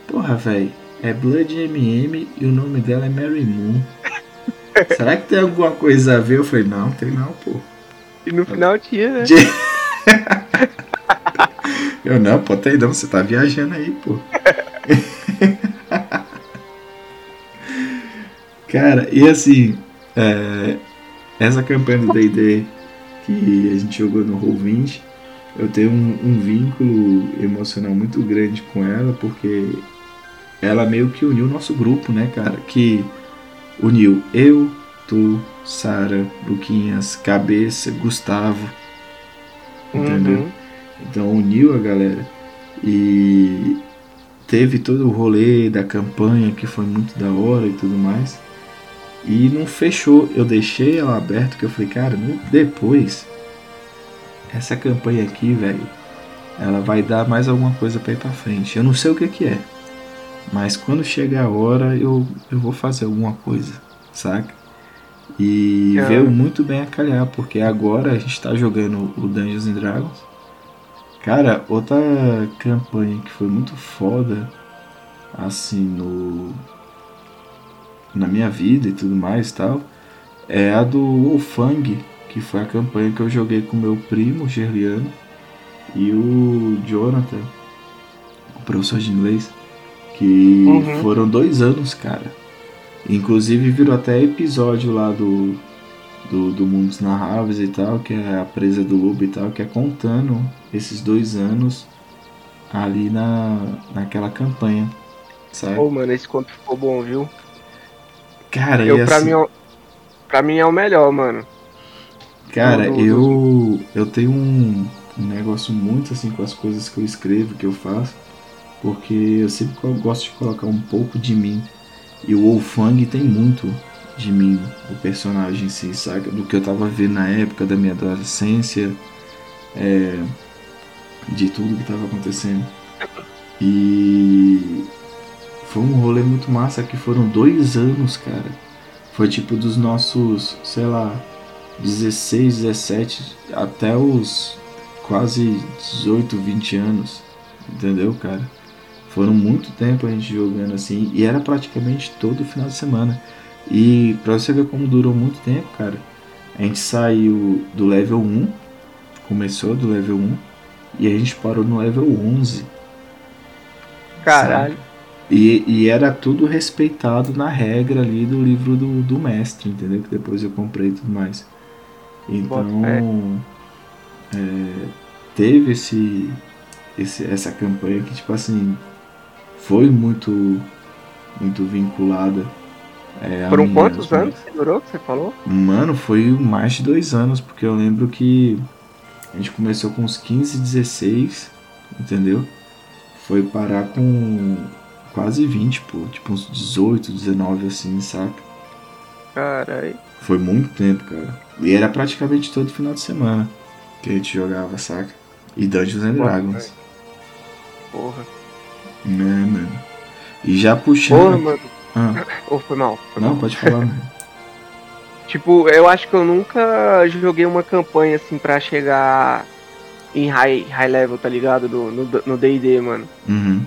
Porra, velho. É Blood MM e o nome dela é Mary Moon. Será que tem alguma coisa a ver? Eu falei, não, tem não, pô. E no final tinha, né? Eu não, pô, tem não, você tá viajando aí, pô. Cara, e assim, é, essa campanha do D&D que a gente jogou no Roll20, eu tenho um, um, vínculo emocional muito grande com ela, porque ela meio que uniu o nosso grupo, né, cara? Que uniu eu, tu, Sara, Luquinhas, Cabeça, Gustavo. Entendeu? Uhum. Então uniu a galera. E teve todo o rolê da campanha que foi muito da hora e tudo mais. E não fechou. Eu deixei ela aberta que eu falei, cara, depois essa campanha aqui, velho, ela vai dar mais alguma coisa para ir para frente. Eu não sei o que que é. Mas quando chegar a hora, eu, eu vou fazer alguma coisa, saca? E é. veio muito bem a calhar, porque agora a gente tá jogando o Dungeons and Dragons. Cara, outra campanha que foi muito foda, assim, no. Na minha vida e tudo mais e tal, é a do Wolfang, que foi a campanha que eu joguei com meu primo, Gerliano, e o Jonathan, o professor de inglês. Que uhum. foram dois anos, cara. Inclusive virou até episódio lá do, do, do Mundos Narráveis e tal, que é a presa do lobo e tal, que é contando esses dois anos ali na, naquela campanha. Sabe? Pô, mano, esse conto ficou bom, viu? Cara, eu, pra, assim, mim, é pra mim é o melhor, mano. Cara, do, do, eu, eu tenho um, um negócio muito assim com as coisas que eu escrevo, que eu faço porque eu sempre gosto de colocar um pouco de mim. E o Wolfang tem muito de mim, o personagem em si, sabe? Do que eu tava vendo na época da minha adolescência, é, de tudo que tava acontecendo. E foi um rolê muito massa que foram dois anos, cara. Foi tipo dos nossos, sei lá, 16, 17 até os quase 18, 20 anos. Entendeu, cara? Foram muito tempo a gente jogando assim e era praticamente todo final de semana. E pra você ver como durou muito tempo, cara, a gente saiu do level 1, começou do level 1 e a gente parou no level 11. Caralho. E, e, era tudo respeitado na regra ali do livro do, do mestre, entendeu? Que depois eu comprei e tudo mais. Então, é, teve esse, esse, essa campanha que, tipo assim, foi muito muito vinculada. É, Foram quantos anos que durou que você falou? Mano, foi mais de dois anos, porque eu lembro que a gente começou com uns 15, 16, entendeu? Foi parar com quase 20, pô, tipo uns 18, 19 assim, saca? Carai. Foi muito tempo, cara. E era praticamente todo final de semana que a gente jogava, saca? E Dungeons and Dragons. Porra. Né, mano? E já puxando. Porra, mano. Ah, Ô, foi mal. Foi não, mal. pode falar. né? Tipo, eu acho que eu nunca joguei uma campanha assim pra chegar em high, high level, tá ligado? No no- no D&D, mano. Uhum.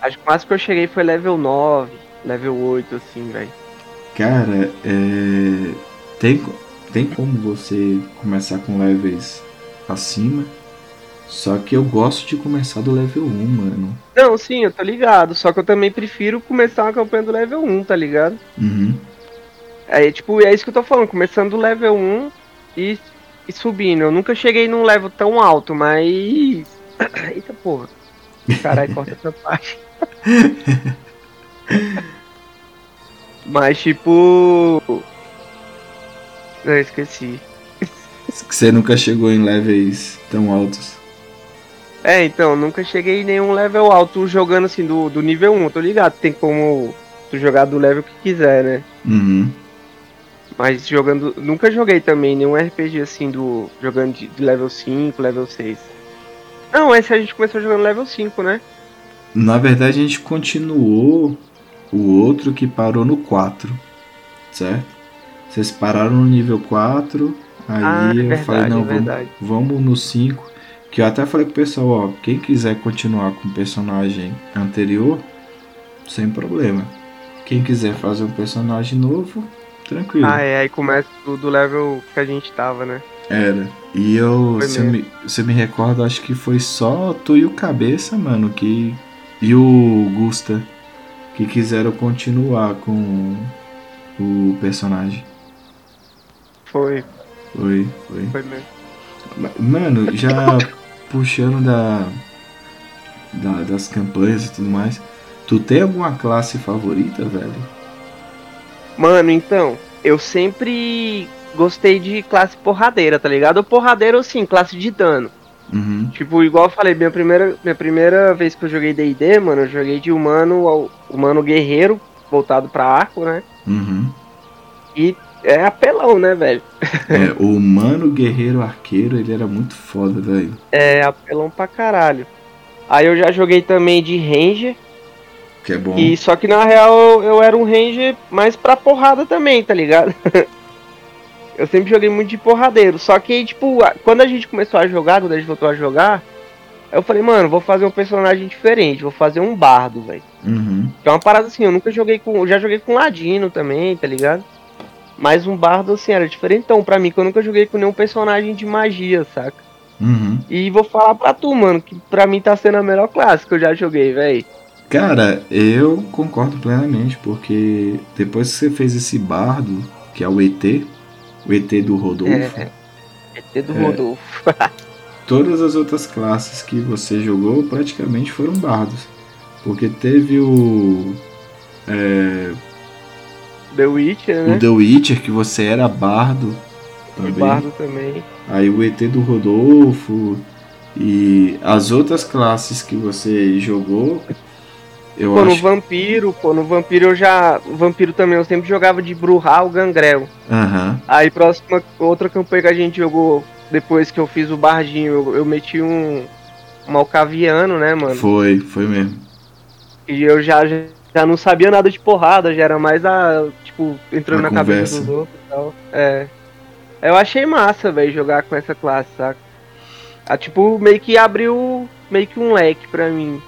Acho que o máximo que eu cheguei foi level 9, level 8, assim, velho. Cara, é... tem, tem como você começar com levels acima. Só que eu gosto de começar do level 1, mano. Não, sim, eu tô ligado. Só que eu também prefiro começar uma campanha do level 1, tá ligado? Uhum. É, tipo, é isso que eu tô falando, começando do level 1 e, e subindo. Eu nunca cheguei num level tão alto, mas. Eita porra. Caralho, corta essa parte. mas tipo. Eu esqueci. Que você nunca chegou em levels tão altos. É, então, nunca cheguei em nenhum level alto jogando assim do, do nível 1, tô ligado. Tem como tu jogar do level que quiser, né? Uhum. Mas jogando. Nunca joguei também nenhum RPG assim do. jogando de, de level 5, level 6. Não, esse a gente começou jogando level 5, né? Na verdade, a gente continuou o outro que parou no 4, certo? Vocês pararam no nível 4, aí ah, é eu verdade, falei, não, é vamos, vamos no 5. Que eu até falei pro pessoal, ó, quem quiser continuar com o personagem anterior, sem problema. Quem quiser fazer um personagem novo, tranquilo. Ah, é, aí começa do, do level que a gente tava, né? Era. E eu, Foi se eu, me, se eu me recordo, acho que foi só tu e o Cabeça, mano, que. E o Gusta, que quiseram continuar com o personagem. Foi, Foi, foi. foi mesmo. Ma- Mano, já puxando da, da- das campanhas e tudo mais, tu tem alguma classe favorita, velho? Mano, então, eu sempre gostei de classe porradeira, tá ligado? Porradeira, assim, classe de dano. Uhum. Tipo, igual eu falei, minha primeira, minha primeira vez que eu joguei D&D, mano, eu joguei de humano ao humano guerreiro, voltado pra arco, né? Uhum. E é apelão, né, velho? É, o humano guerreiro arqueiro, ele era muito foda, velho. É apelão pra caralho. Aí eu já joguei também de ranger, Que é bom. e só que na real eu, eu era um ranger mais pra porrada também, tá ligado? eu sempre joguei muito de porradeiro, só que tipo, quando a gente começou a jogar, quando a gente voltou a jogar, eu falei, mano, vou fazer um personagem diferente, vou fazer um bardo, velho. Uhum. Que é uma parada assim, eu nunca joguei com. Eu já joguei com Ladino também, tá ligado? Mas um bardo, assim, era diferentão pra mim, que eu nunca joguei com nenhum personagem de magia, saca? Uhum. E vou falar pra tu, mano, que pra mim tá sendo a melhor classe que eu já joguei, véi. Cara, eu concordo plenamente, porque depois que você fez esse bardo, que é o ET, o ET do Rodolfo, É. ET do É. Rodolfo. todas as outras classes que você jogou praticamente foram bardos. Porque teve o. é, The Witcher, o né? The Witcher, que você era bardo O também. bardo também. Aí o ET do Rodolfo. E as outras classes que você jogou. Eu Pô, no acho. Vampiro, pô, no Vampiro eu já. O Vampiro também, eu sempre jogava de Bruhá o Gangrel. Aham. Aí, próxima, outra campanha que a gente jogou depois que eu fiz o Bardinho, eu, eu meti um. Um Malcaviano, né, mano? Foi, foi mesmo. E eu já, já, já não sabia nada de porrada, já era mais a. Tipo, entrando A na cabeça conversa. dos outros e tal. É. Eu achei massa, velho, jogar com essa classe, saca? Ah, tipo, meio que abriu meio que um leque pra mim.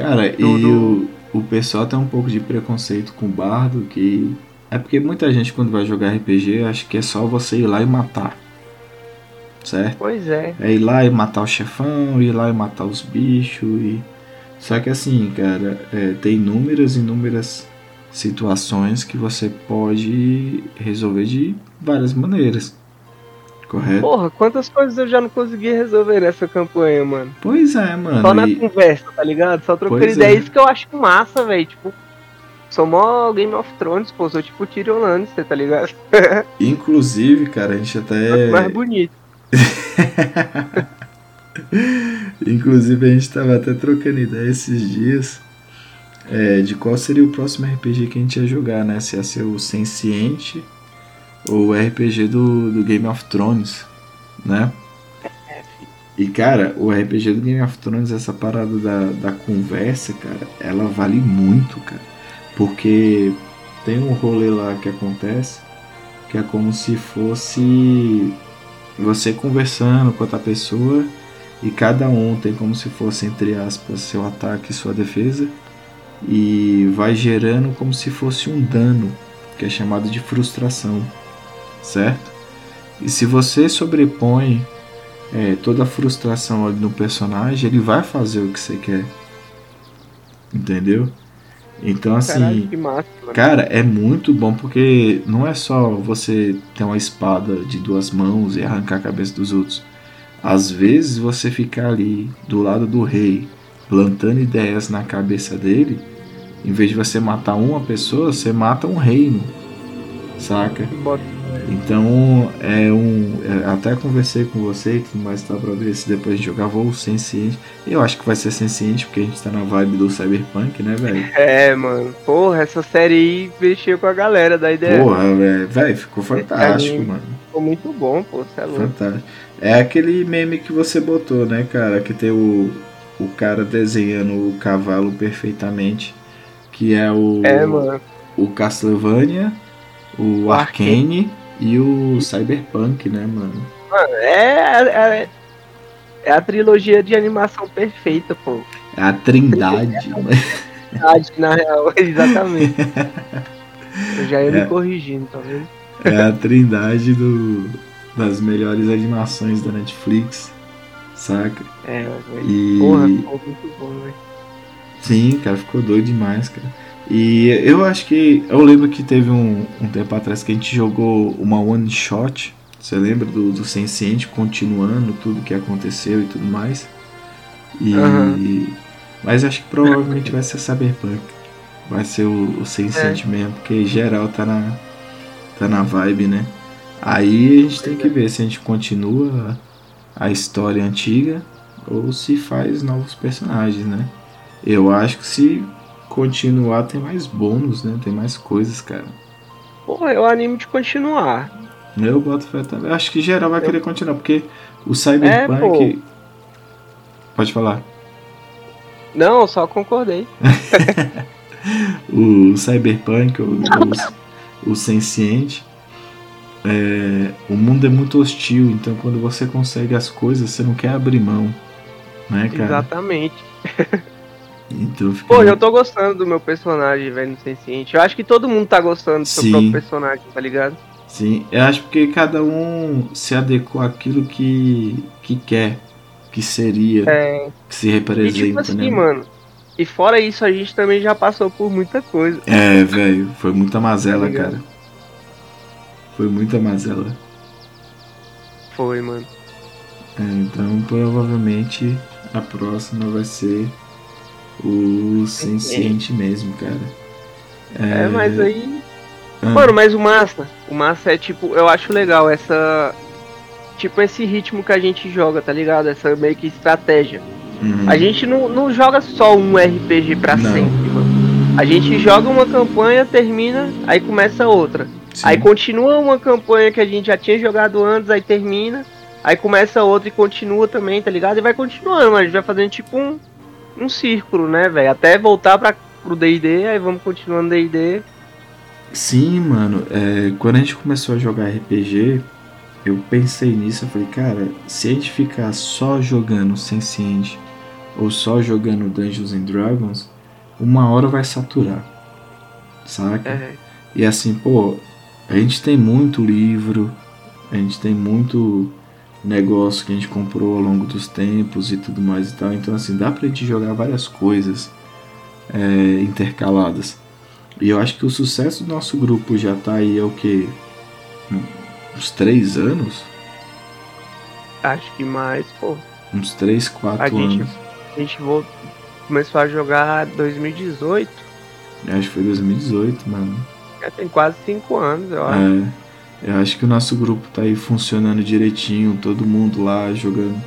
Cara, e o, o pessoal tem um pouco de preconceito com o bardo, que. É porque muita gente quando vai jogar RPG acha que é só você ir lá e matar. Certo? Pois é. É ir lá e matar o chefão, ir lá e matar os bichos e. Só que assim, cara, é, tem inúmeras, inúmeras situações que você pode resolver de várias maneiras. Correto? Porra, quantas coisas eu já não consegui resolver nessa campanha, mano. Pois é, mano. Só na e- conversa, tá ligado? Só trocando Pois ideia. é. Isso que eu acho massa, velho. Tipo, sou mó Game of Thrones, pô. Sou tipo Tyrion Lannister, tá ligado? Inclusive, cara, a gente até. Mais bonito. Inclusive a gente tava até trocando ideia esses dias é, de qual seria o próximo RPG que a gente ia jogar, né? Se ia ser o Senciente o RPG do, do Game of Thrones, né? E cara, o RPG do Game of Thrones, essa parada da, da conversa, cara, ela vale muito, cara. Porque tem um rolê lá que acontece que é como se fosse você conversando com outra pessoa e cada um tem como se fosse, entre aspas, seu ataque e sua defesa e vai gerando como se fosse um dano, que é chamado de frustração, certo? E se você sobrepõe é, toda a frustração ali no personagem, ele vai fazer o que você quer, entendeu? Então, assim, Caralho, massa, cara, é muito bom porque não é só você ter uma espada de duas mãos e arrancar a cabeça dos outros. Às vezes você ficar ali do lado do rei, plantando ideias na cabeça dele, em vez de você matar uma pessoa, você mata um reino, saca? Então é um. É, até conversei com você e tudo mais tá pra ver se depois a gente jogar vou Senciente. Eu acho que vai ser Senciente, porque a gente tá na vibe do Cyberpunk, né, velho? É, mano. Porra, essa série aí mexeu com a galera da ideia. Porra, velho, ficou fantástico, mano. Ficou muito bom, pô, você é louco. Fantástico. É aquele meme que você botou, né, cara? Que tem o, o cara desenhando o cavalo perfeitamente. Que é o. É, mano. O Castlevania, o, Arcane e o Cyberpunk, né, mano? Mano, é, é, é a trilogia de animação perfeita, pô. É a trindade, né? Trindade, na real, exatamente. Eu já ia é, me corrigindo, tá vendo? É a trindade do, das melhores animações da Netflix, saca? É, velho. E... Porra, ficou muito bom, velho. Sim, cara, ficou doido demais, cara. E eu acho que. Eu lembro que teve um, um tempo atrás que a gente jogou uma one shot. Você lembra do, do Senciente continuando tudo que aconteceu e tudo mais? E. Uhum. Mas acho que provavelmente vai ser Cyberpunk. Vai ser o, o Senciente é. mesmo, porque geral tá na. tá na vibe, né? Aí a gente tem que ver se a gente continua a história antiga ou se faz novos personagens, né? Eu acho que se continuar tem mais bônus, né? Tem mais coisas, cara. Porra, eu animo de continuar. Eu boto fé também. Acho que geral vai eu... querer continuar, porque o Cyberpunk. É, Pode falar. Não, só concordei. o Cyberpunk, o, o, o Senciente. É, o mundo é muito hostil, então quando você consegue as coisas, você não quer abrir mão. Né, cara? Exatamente. Então fica... Pô, eu tô gostando do meu personagem, velho, no Senciente. Eu acho que todo mundo tá gostando do seu Sim. próprio personagem, tá ligado? Sim, eu acho que cada um se adequou àquilo que, que quer, que seria, é. que se representa, e, tipo assim, né? mano, e fora isso, a gente também já passou por muita coisa. É, velho, foi muita mazela, tá cara. Foi muita mazela. Foi, mano. É, então provavelmente a próxima vai ser o Senciente mesmo, cara. É, é mas aí. Ah. Mano, mas o massa. O massa é tipo, eu acho legal essa. Tipo, esse ritmo que a gente joga, tá ligado? Essa meio que estratégia. Uhum. A gente não, não joga só um RPG pra não. sempre, mano. A gente joga uma campanha, termina, aí começa outra. Sim. Aí continua uma campanha que a gente já tinha jogado antes, aí termina. Aí começa outra e continua também, tá ligado? E vai continuando, mas a gente vai fazendo tipo um, um círculo, né, velho? Até voltar para pro D&D, aí vamos continuando D&D. Sim, mano. É, quando a gente começou a jogar RPG, eu pensei nisso, eu falei, cara, se a gente ficar só jogando Senciente ou só jogando Dungeons and Dragons, uma hora vai saturar, saca? É. E assim, pô, a gente tem muito livro, a gente tem muito negócio que a gente comprou ao longo dos tempos e tudo mais e tal. Então, assim, dá pra gente jogar várias coisas é, intercaladas. E eu acho que o sucesso do nosso grupo já tá aí, é o que? Uns três anos? Acho que mais, pô. Uns três, quatro a anos. Gente, a gente voltou, começou a jogar 2018. Acho que foi 2018, mano. Já tem quase cinco anos, eu acho. É. Eu acho que o nosso grupo tá aí funcionando direitinho, todo mundo lá jogando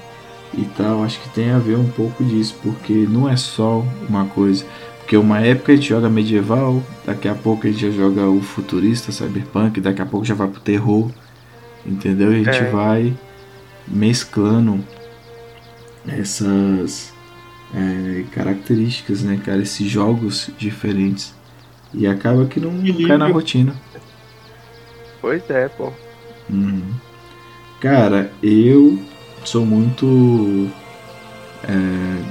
e tal. Acho que tem a ver um pouco disso, porque não é só uma coisa. Porque uma época a gente joga medieval, daqui a pouco a gente já joga o futurista, cyberpunk, daqui a pouco já vai pro terror, entendeu? E a gente é. vai mesclando essas é, características, né, cara? Esses jogos diferentes. E acaba que não, não cai na rotina. Pois é, pô. Uhum. Cara, eu sou muito. É,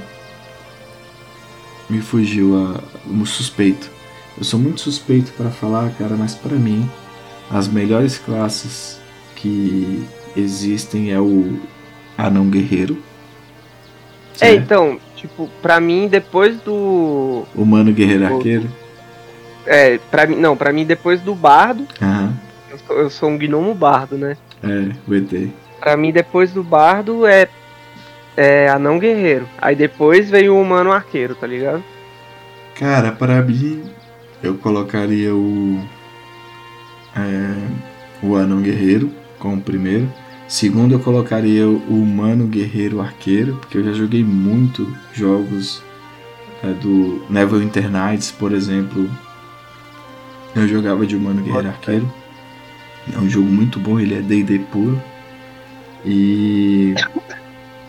me fugiu a, o suspeito. Eu sou muito suspeito para falar, cara, mas para mim as melhores classes que existem é o anão guerreiro. É, certo? É, então, tipo, pra mim depois do humano guerreiro o... arqueiro. É, pra mim, não, pra mim depois do bardo. Aham. Eu sou, um gnomo bardo, né? É, o ET. Pra mim depois do bardo é é anão guerreiro. Aí depois veio o humano arqueiro, tá ligado? Cara, para mim eu colocaria o é, o anão guerreiro como primeiro. Segundo eu colocaria o humano guerreiro arqueiro, porque eu já joguei muito jogos é, do Neville Internights, por exemplo. Eu jogava de humano guerreiro arqueiro. É um jogo muito bom, ele é D&D puro. E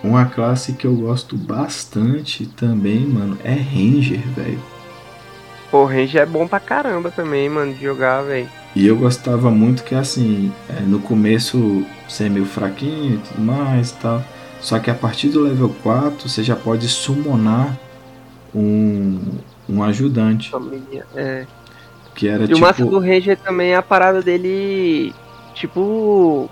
uma classe que eu gosto bastante também, mano, é Ranger, velho. Pô, Ranger é bom pra caramba também, mano, de jogar, velho. E eu gostava muito que, assim, é, no começo você é meio fraquinho e tudo mais e tal. Só que a partir do level 4 você já pode summonar um, um ajudante. Família, é. Que era e tipo... o massa do Ranger também é a parada dele. Tipo.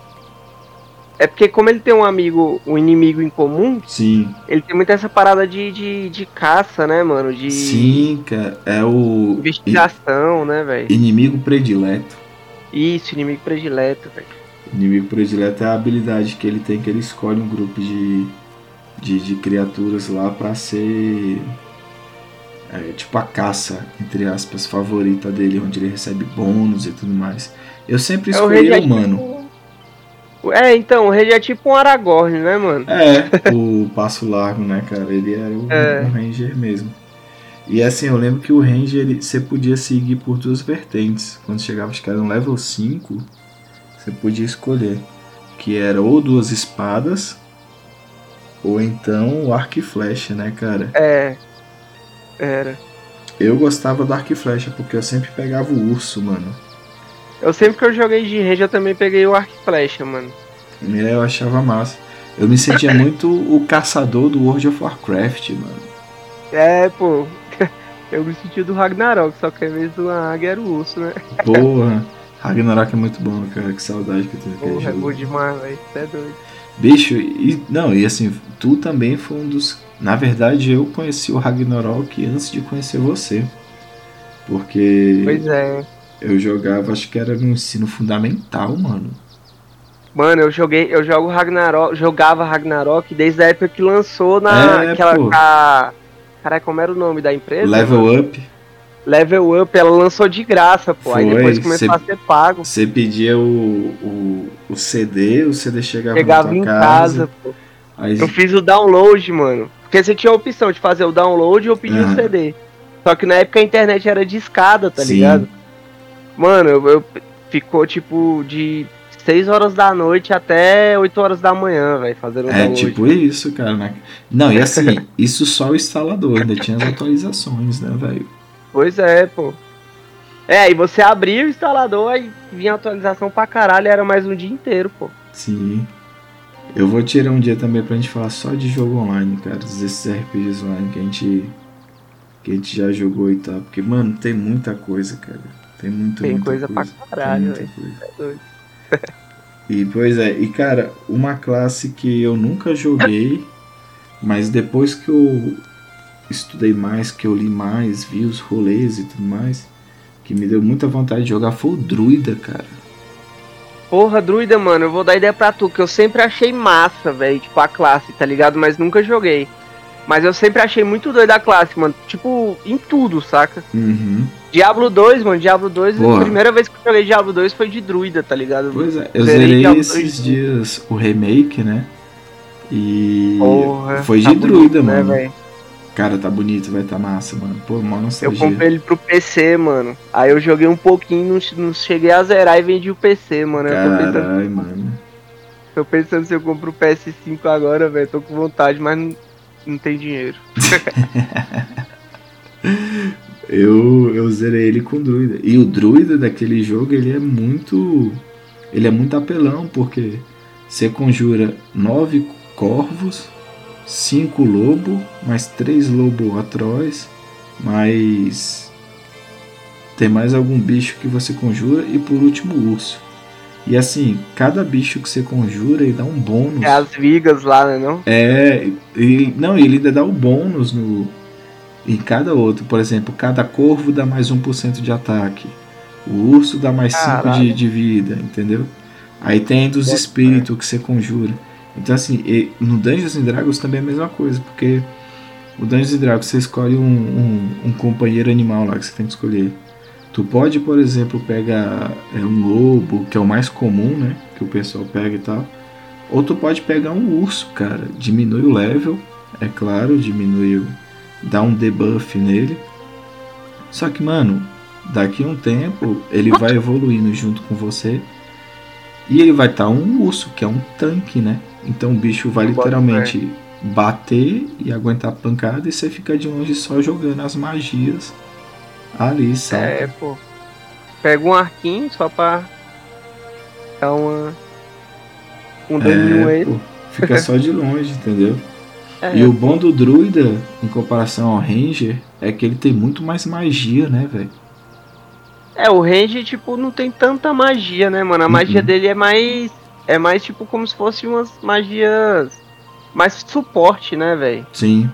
É porque como ele tem um amigo, um inimigo em comum, Sim. ele tem muito essa parada de, de, de caça, né, mano? De. Sim, cara. É o. Investigação, né, velho? Inimigo predileto. Isso, inimigo predileto, velho. Inimigo predileto é a habilidade que ele tem, que ele escolhe um grupo de, de, de criaturas lá para ser é, tipo a caça, entre aspas, favorita dele, onde ele recebe bônus e tudo mais. Eu sempre escolhi é o humano. Tipo... É, então, o rei é tipo um Aragorn, né, mano? É, o passo largo, né, cara? Ele era o, é. um Ranger mesmo. E assim, eu lembro que o Ranger ele, você podia seguir por duas vertentes. Quando chegava, acho que era no level 5, você podia escolher. Que era ou duas espadas, ou então o arco e flecha, né, cara? É, era. Eu gostava do arco e flecha, porque eu sempre pegava o urso, mano. Eu sempre que eu joguei de range, eu também peguei o arco e flecha, mano. É, eu achava massa. Eu me sentia muito o caçador do World of Warcraft, mano. É, pô. Eu me sentia do Ragnarok, só que ao invés do águia era o urso, né? Porra. Ragnarok é muito bom, cara. Que saudade que eu tenho Porra, é bom demais, velho. Você é doido. Bicho, e, não, e assim, tu também foi um dos na verdade, eu conheci o Ragnarok antes de conhecer você. Porque. Pois é. Eu jogava, acho que era no ensino fundamental, mano. Mano, eu joguei, eu jogo Ragnarok, jogava Ragnarok desde a época que lançou na é, aquela a, Caralho, como era o nome da empresa? Level mano? Up. Level Up, ela lançou de graça, pô. Foi, Aí depois começou cê, a ser pago. Você pedia o, o, o CD, o CD chegava, chegava em casa. casa pô. Aí... Eu fiz o download, mano. Porque você tinha a opção de fazer o download ou pedir uhum. o CD. Só que na época a internet era de escada, tá Sim. ligado? Mano, eu, eu, ficou tipo de 6 horas da noite até 8 horas da manhã, velho, fazendo o É download. tipo isso, cara. Né? Não, e assim, isso só o instalador, ainda tinha as atualizações, né, velho? Pois é, pô. É, aí você abria o instalador, aí vinha atualização pra caralho, era mais um dia inteiro, pô. Sim. Eu vou tirar um dia também pra gente falar só de jogo online, cara. Desses RPGs online que a gente. Que a gente já jogou e tal. Porque, mano, tem muita coisa, cara. Tem muito, tem muita coisa. coisa pra caralho, velho. É e, pois é, e cara, uma classe que eu nunca joguei, mas depois que eu estudei mais, que eu li mais, vi os rolês e tudo mais, que me deu muita vontade de jogar foi o Druida, cara. Porra, druida, mano, eu vou dar ideia pra tu, que eu sempre achei massa, velho, tipo, a classe, tá ligado? Mas nunca joguei. Mas eu sempre achei muito doido a classe, mano. Tipo, em tudo, saca? Uhum. Diablo 2, mano, Diablo 2, Porra. a primeira vez que eu joguei Diablo 2 foi de druida, tá ligado? Pois é, eu zerei, esses 2. dias o remake, né? E Porra, foi de tá druida, bonito, né, mano. Né, Cara, tá bonito, vai tá massa, mano. Pô, mó nostalgia. Eu comprei ele pro PC, mano. Aí eu joguei um pouquinho, não, não cheguei a zerar e vendi o PC, mano. Caralho, mano. tô pensando se eu compro o PS5 agora, velho. Tô com vontade, mas não, não tem dinheiro. eu, eu zerei ele com o druida. E o druida daquele jogo, ele é muito. Ele é muito apelão, porque você conjura nove corvos, cinco lobo, mais três lobo atroz, mais. Tem mais algum bicho que você conjura e por último o urso. E assim, cada bicho que você conjura ele dá um bônus. É as vigas lá, né? Não? É, e, não, ele ainda dá o um bônus no, em cada outro. Por exemplo, cada corvo dá mais 1% de ataque. O urso dá mais 5 de, de vida, entendeu? Aí tem dos espíritos que você conjura. Então assim, no Dungeons Dragons também é a mesma coisa, porque o Dungeons Dragons você escolhe um, um, um companheiro animal lá que você tem que escolher. Tu pode, por exemplo, pegar é, um lobo, que é o mais comum, né? Que o pessoal pega e tal. Ou tu pode pegar um urso, cara. Diminui o level, é claro, diminui o. dá um debuff nele. Só que, mano, daqui a um tempo ele vai evoluindo junto com você. E ele vai estar tá um urso, que é um tanque, né? Então o bicho vai literalmente bater e aguentar a pancada e você fica de longe só jogando as magias Ali, sabe? É, pô. Pega um arquinho só pra dar uma. Um daninho é, ele. fica só de longe, entendeu? É, e o bom do druida, em comparação ao ranger, é que ele tem muito mais magia, né, velho? É, o ranger, tipo, não tem tanta magia, né, mano? A uhum. magia dele é mais. É mais, tipo, como se fosse umas magias. Mais suporte, né, velho? Sim.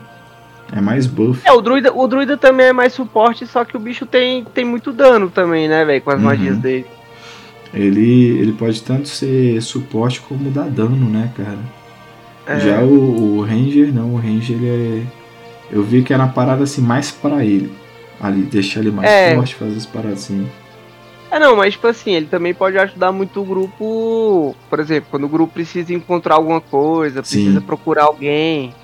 É mais buff. É, o druida, o druida também é mais suporte, só que o bicho tem, tem muito dano também, né, velho, com as uhum. magias dele. Ele, ele pode tanto ser suporte como dar dano, né, cara? É. Já o, o, Ranger, não, o Ranger ele é. Eu vi que era uma parada assim mais para ele. Ali, deixar ele mais é. forte, fazer as paradas assim. É, não, mas tipo assim, ele também pode ajudar muito o grupo. Por exemplo, quando o grupo precisa encontrar alguma coisa, precisa Sim. procurar alguém.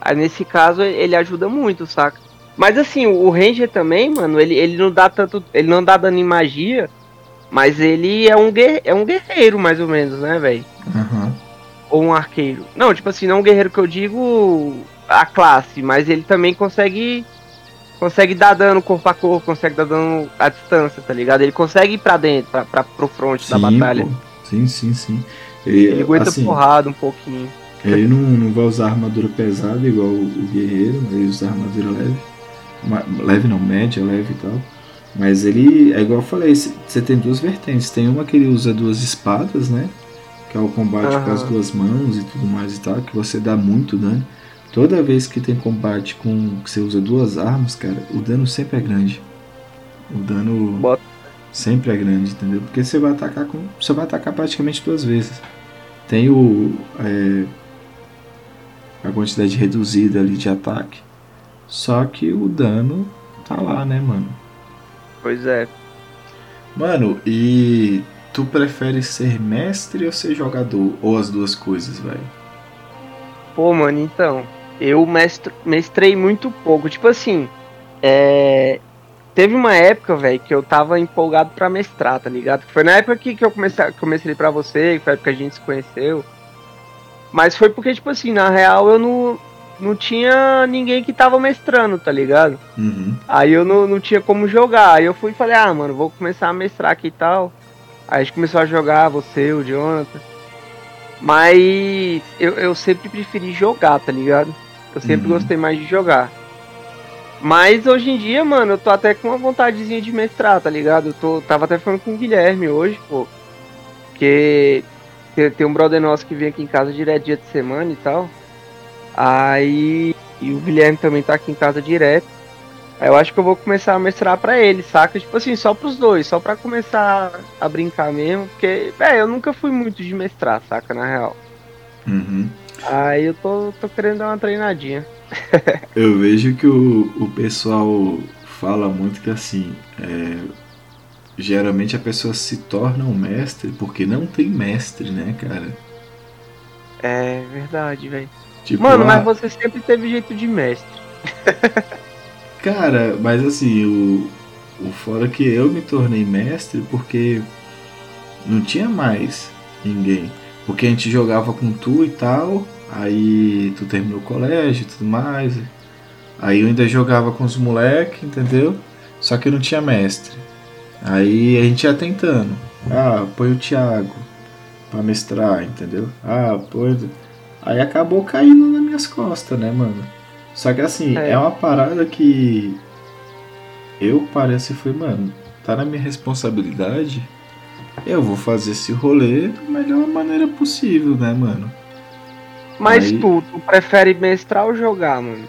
Aí nesse caso ele ajuda muito, saca? Mas assim, o Ranger também, mano, ele, ele não dá tanto. Ele não dá dano em magia, mas ele é um, guerre, é um guerreiro, mais ou menos, né, velho? Uhum. Ou um arqueiro. Não, tipo assim, não um guerreiro que eu digo a classe, mas ele também consegue. Consegue dar dano corpo a corpo, consegue dar dano à distância, tá ligado? Ele consegue ir pra dentro, pra, pra, pro front sim, da batalha. Pô. Sim, sim, sim. E, ele aguenta assim, porrada um pouquinho. Ele não, não vai usar armadura pesada igual o, o guerreiro, ele usa armadura leve. Uma, leve não, média, leve e tal. Mas ele, é igual eu falei, você tem duas vertentes. Tem uma que ele usa duas espadas, né? Que é o combate uhum. com as duas mãos e tudo mais e tal, que você dá muito dano. Toda vez que tem combate com que você usa duas armas, cara, o dano sempre é grande. O dano Bota. sempre é grande, entendeu? Porque você vai atacar com, você vai atacar praticamente duas vezes. Tem o é, a quantidade reduzida ali de ataque. Só que o dano tá lá, né, mano? Pois é. Mano, e tu prefere ser mestre ou ser jogador? Ou as duas coisas, velho? Pô, mano, então. Eu mestro, mestrei muito pouco. Tipo assim, é. Teve uma época, velho, que eu tava empolgado pra mestrar, tá ligado? Foi na época que, que eu comecei, comecei pra você, que foi a época que a gente se conheceu. Mas foi porque, tipo assim, na real eu não, não tinha ninguém que tava mestrando, tá ligado? Uhum. Aí eu não, não tinha como jogar. Aí eu fui e falei, ah, mano, vou começar a mestrar aqui e tal. Aí a gente começou a jogar, você, o Jonathan. Mas eu, eu sempre preferi jogar, tá ligado? Eu sempre uhum. gostei mais de jogar. Mas hoje em dia, mano, eu tô até com uma vontadezinha de mestrar, tá ligado? Eu tô, tava até falando com o Guilherme hoje, pô. Porque tem, tem um brother nosso que vem aqui em casa direto dia de semana e tal. Aí. E o Guilherme também tá aqui em casa direto. Eu acho que eu vou começar a mestrar pra ele, saca? Tipo assim, só pros dois, só pra começar a brincar mesmo. Porque, é, eu nunca fui muito de mestrar, saca? Na real. Uhum. Aí eu tô, tô querendo dar uma treinadinha. eu vejo que o, o pessoal fala muito que assim, é, geralmente a pessoa se torna um mestre porque não tem mestre, né, cara? É verdade, velho. Tipo, Mano, mas você sempre teve jeito de mestre. cara, mas assim, o, o fora que eu me tornei mestre porque não tinha mais ninguém. Porque a gente jogava com tu e tal, aí tu terminou o colégio e tudo mais. Aí eu ainda jogava com os moleques, entendeu? Só que não tinha mestre. Aí a gente ia tentando. Ah, põe o Thiago pra mestrar, entendeu? Ah, põe. Aí acabou caindo nas minhas costas, né, mano? Só que assim, é, é uma parada que eu parece foi, mano, tá na minha responsabilidade. Eu vou fazer esse rolê da melhor maneira possível, né, mano? Mas Aí... tu, tu prefere mestrar ou jogar, mano?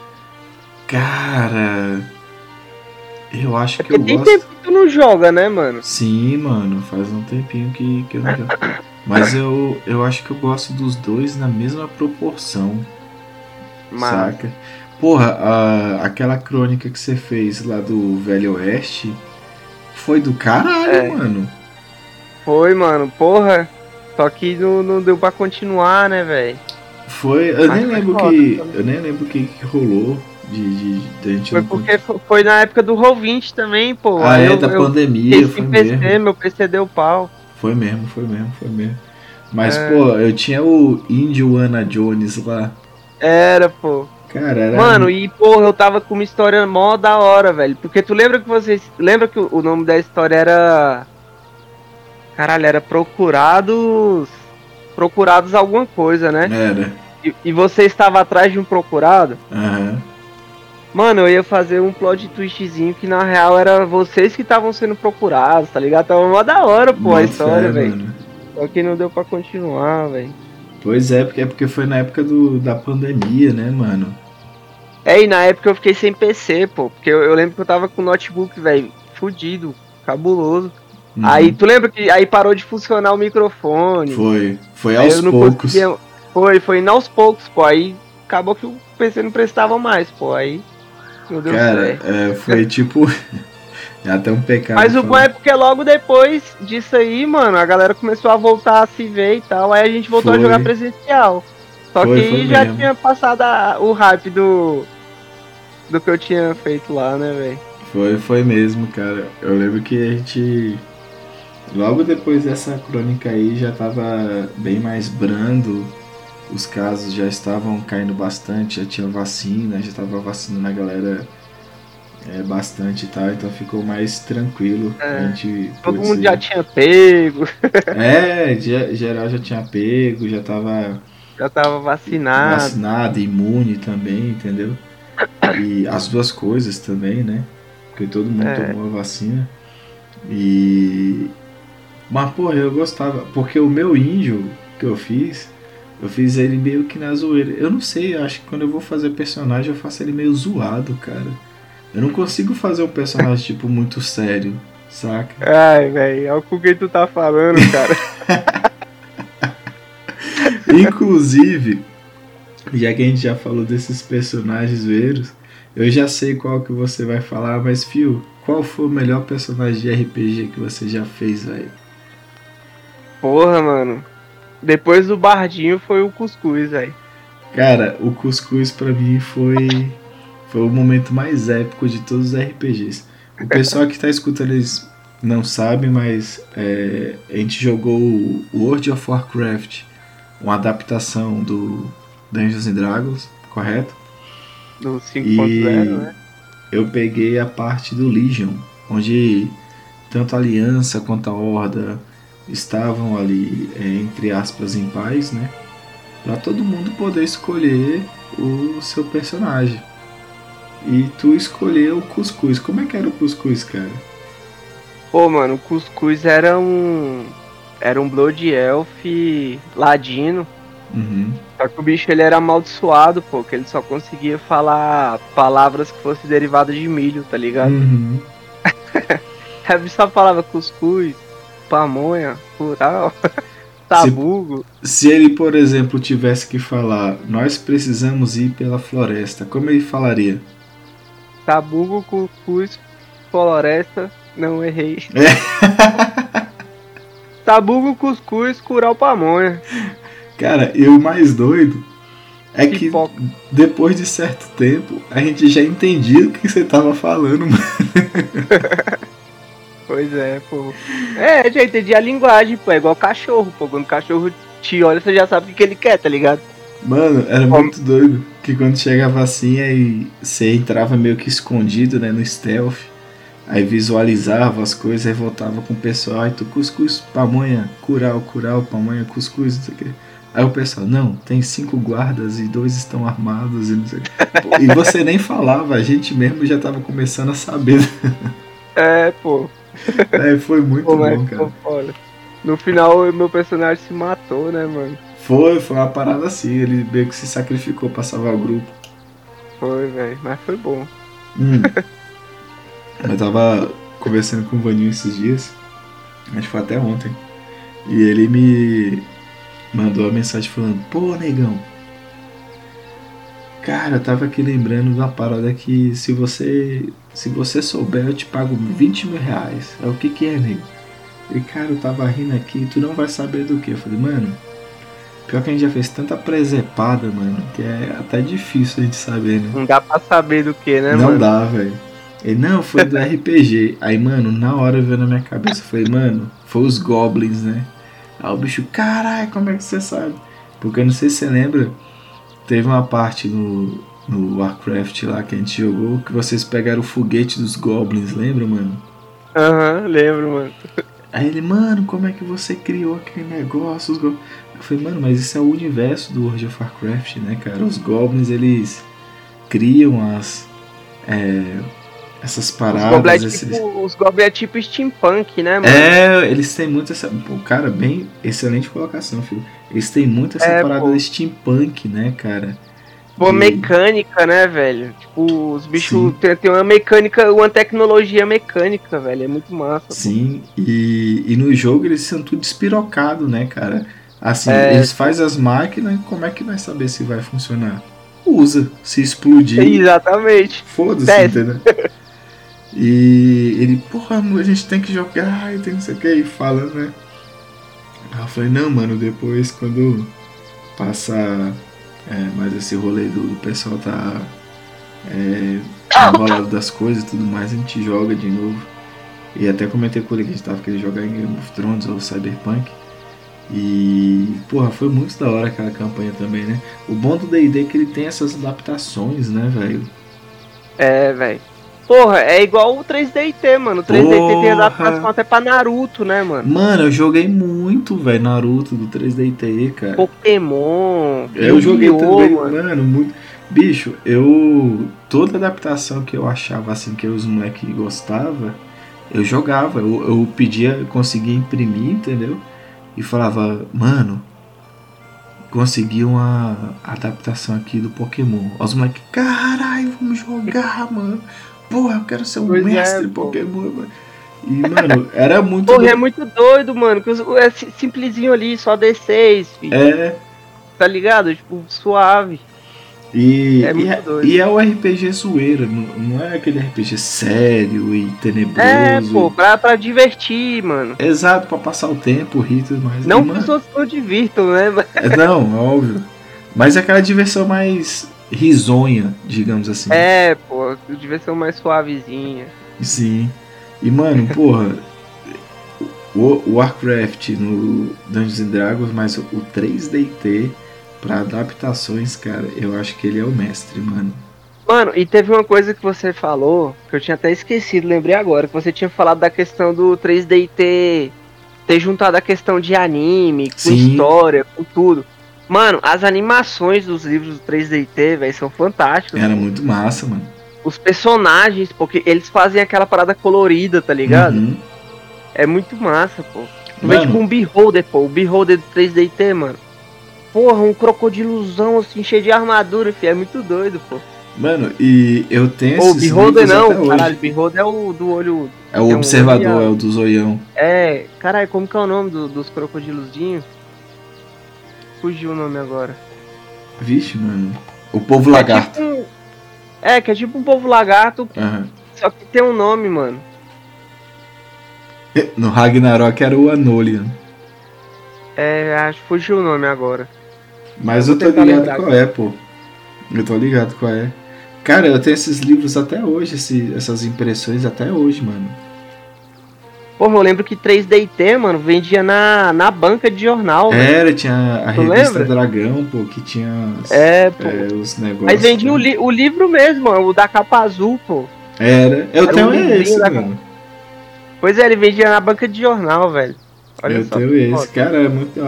Cara, eu acho é que eu tem gosto. tempo que tu não joga, né, mano? Sim, mano, faz um tempinho que, que eu não jogo. Mas eu, eu acho que eu gosto dos dois na mesma proporção. Saca? Porra, a, aquela crônica que você fez lá do Velho Oeste foi do caralho, é. mano. Foi, mano, porra. Só que não, não deu pra continuar, né, velho? Foi, eu nem lembro que. Eu nem lembro o que, que rolou de, de, de gente Foi porque foi na época do Roll20 também, pô. Ah, é, da pandemia, foi PC, mesmo. Meu PC deu pau. Foi mesmo, foi mesmo, foi mesmo. Mas, é. pô, eu tinha o Indiana Jones lá. Era, pô. Cara, era... Mano, e porra, eu tava com uma história mó da hora, velho. Porque tu lembra que vocês. Lembra que o nome da história era. Caralho, era Procurados. Procurados alguma coisa, né? Era. E, e você estava atrás de um procurado? Aham. Uhum. Mano, eu ia fazer um plot twistzinho que na real era vocês que estavam sendo procurados, tá ligado? Tava mó da hora, pô, a história, velho. Só que não deu pra continuar, velho. Pois é, porque é porque foi na época do, da pandemia, né, mano? É, e na época eu fiquei sem PC, pô. Porque eu, eu lembro que eu tava com o notebook, velho, fudido, cabuloso. Uhum. Aí, tu lembra que aí parou de funcionar o microfone? Foi, foi aos poucos. Conseguia... Foi, foi indo aos poucos, pô. Aí acabou que o PC não prestava mais, pô. Aí não deu Cara. É, foi tipo. É até um pecado. Mas o bom é porque logo depois disso aí, mano, a galera começou a voltar a se ver e tal. Aí a gente voltou foi. a jogar presencial. Só foi, que foi já mesmo. tinha passado a, o hype do. Do que eu tinha feito lá, né, velho? Foi, foi mesmo, cara. Eu lembro que a gente. Logo depois dessa crônica aí já tava bem mais brando. Os casos já estavam caindo bastante, já tinha vacina, já tava vacinando a galera é, bastante e tal, então ficou mais tranquilo. É, a gente todo mundo já tinha pego. É, geral já tinha pego, já tava. Já tava vacinado. Vacinado, imune também, entendeu? E as duas coisas também, né? Porque todo mundo é. tomou a vacina. E. Mas, porra, eu gostava. Porque o meu índio que eu fiz, eu fiz ele meio que na zoeira. Eu não sei, acho que quando eu vou fazer personagem eu faço ele meio zoado, cara. Eu não consigo fazer um personagem, tipo, muito sério, saca? Ai, velho, é o quem tu tá falando, cara. Inclusive, já que a gente já falou desses personagens veiros, eu já sei qual que você vai falar, mas, Fio, qual foi o melhor personagem de RPG que você já fez, velho? Porra, mano. Depois do Bardinho foi o Cuscuz, velho. Cara, o Cuscuz pra mim foi foi o momento mais épico de todos os RPGs. O pessoal que está escutando eles não sabe, mas é, a gente jogou o World of Warcraft, uma adaptação do Dungeons and Dragons, correto? Do 5.0, né? Eu peguei a parte do Legion, onde tanto a Aliança quanto a Horda estavam ali, é, entre aspas, em paz, né? Para todo mundo poder escolher o seu personagem. E tu escolheu o cuscuz. Como é que era o cuscuz, cara? Pô, mano, o cuscuz era um. Era um Blood Elf ladino. Uhum. Só que o bicho ele era amaldiçoado, pô, que ele só conseguia falar palavras que fossem derivadas de milho, tá ligado? Uhum. a bicho só falava cuscuz, pamonha, plural, tabugo. Se, se, ele, por exemplo, tivesse que falar, nós precisamos ir pela floresta, como ele falaria? Tabugo, cuscuz, floresta. Não errei. É. Tabugo, cuscuz, curau pamonha. Cara, e o mais doido é que depois de certo tempo a gente já entendia o que você tava falando, mano. pois é, pô. É, já entendi a linguagem, pô. É igual cachorro, pô. Quando o cachorro te olha, você já sabe o que, que ele quer, tá ligado? Mano, era muito doido. Que quando chegava assim, aí você entrava meio que escondido, né, no stealth. Aí visualizava as coisas, aí voltava com o pessoal, aí tu cuscuz, pamonha, curau, curau, pamonha, cuscuz, não sei o que. Aí o pessoal, não, tem cinco guardas e dois estão armados e não sei o que. E você nem falava, a gente mesmo já tava começando a saber. É, pô. É, foi muito Pô, bom, cara. pô, foda. No final, meu personagem se matou, né, mano? Foi, foi uma parada assim, ele meio que se sacrificou pra salvar o grupo. Foi, velho. Mas foi bom. Hum. Eu tava conversando com o Vaninho esses dias, acho que foi até ontem, e ele me mandou uma mensagem falando: Pô, negão, cara, eu tava aqui lembrando de uma parada que se você se você souber eu te pago 20 mil reais. É o que que é, nego? E cara, eu tava rindo aqui, tu não vai saber do que. Eu falei, mano, pior que a gente já fez tanta presepada, mano, que é até difícil a gente saber, né? Não dá pra saber do que, né, não mano? dá, velho. Ele, não, foi do RPG. Aí, mano, na hora veio na minha cabeça, eu falei, mano, foi os Goblins, né? Aí o bicho, caralho, como é que você sabe? Porque eu não sei se você lembra, teve uma parte no, no Warcraft lá que a gente jogou que vocês pegaram o foguete dos Goblins, lembra, mano? Aham, lembro, mano. Aí ele, mano, como é que você criou aquele negócio? Os go-" Eu falei, mano, mas isso é o universo do World of Warcraft, né, cara? Os Goblins, eles criam as. é, essas Os Goblin é paradas. esses- tipo, os Goblin é tipo steampunk, né, mano? É, eles têm muito essa. Pô, cara, bem. Excelente colocação, filho. Eles têm muito essa É, parada pô. de steampunk, né, cara? Pô, de- mecânica, né, velho? Tipo, os bichos tem, tem uma mecânica, uma tecnologia mecânica, velho. É muito massa. pô. Sim, e, e no jogo eles são tudo despirocado, né, cara? Assim, É. eles fazem as máquinas, como é que vai saber se vai funcionar? Usa. Se explodir, Exatamente. foda-se, entendeu? E ele, porra, a gente tem que jogar e tem não sei o que, e falando, né? Aí eu falei, não, mano, depois quando passar é, mais esse rolê do, do pessoal tá é, enrolado das coisas e tudo mais, a gente joga de novo. E até comentei com ele que a gente tava querendo jogar em Game of Thrones ou Cyberpunk. E, porra, foi muito da hora aquela campanha também, né? O bom do D&D é que ele tem essas adaptações, né, velho? É, velho. Porra, é igual o 3DT, mano. O 3DT tem Porra. adaptação até pra Naruto, né, mano? Mano, eu joguei muito, velho, Naruto do 3DT, cara. Pokémon. eu joguei também, mano. mano. muito. Bicho, eu. Toda adaptação que eu achava assim que os moleques gostavam, eu jogava. Eu, eu pedia, conseguia imprimir, entendeu? E falava, mano, consegui uma adaptação aqui do Pokémon. Os moleques, caralho, vamos jogar, mano. Porra, eu quero ser um Pois é, mestre pô. Pokémon, mano. E, mano, era muito. Porra, é doido. muito doido, mano. Que é si- simplesinho ali, só D6, filho. é Tá ligado? Tipo, suave. E É e muito é, doido. e é o RPG zoeira, não, não é aquele RPG sério e tenebroso. É, pô, pra, pra divertir, mano. Exato, pra passar o tempo, rir e tudo mais. Não que os outros não divirtam, né? Mas- é, não, é óbvio. Mas é aquela diversão mais risonha, digamos assim. É, pô, diversão mais suavezinha. Sim. E, mano, porra, o, Warcraft no Dungeons and Dragons, mas o 3DT pra adaptações, cara, eu acho que ele é o mestre, mano. Mano, e teve uma coisa que você falou, que eu tinha até esquecido, lembrei agora, que você tinha falado da questão do 3D ter, ter juntado a questão de anime, com Sim. história, com tudo. Mano, as animações dos livros do 3DT, velho, são fantásticas. Era muito massa, mano. Os personagens, porque eles fazem aquela parada colorida, tá ligado? Uhum. É muito massa, pô. Tu vê Mano. tipo um Beholder, pô. O Beholder do 3DT, mano. Porra, um crocodilozão assim, cheio de armadura, filho. É muito doido, pô. Mano, e eu tenho Ô, esses Beholder não, caralho. Beholder é o do olho. É o um observador, olho- é o do zoião. É, caralho, como que é o nome do- dos crocodilozinhos? Fugiu o nome agora. Vixe, mano. O povo lagarto. É, tipo um- é, que é tipo um povo lagarto, Aham. só que tem um nome, mano. No Ragnarok era o Anolian. É, acho que fugiu o nome agora. Mas Vou eu tô ligado lembrar qual é, pô. Eu tô ligado qual é. Cara, eu tenho esses livros até hoje, esse- essas impressões até hoje, mano. Porra, eu lembro que 3DT, mano, vendia na, na banca de jornal. Era, velho. tinha a tu revista lembra? Dragão, pô, que tinha é, pô. É, os negócios. Mas vendia né? o, li o livro mesmo, o da capa azul, pô. Era. Eu Era tenho um esse, mano. Pois é, ele vendia na banca de jornal, velho. Olha eu só, tenho esse, foda. cara, é muito.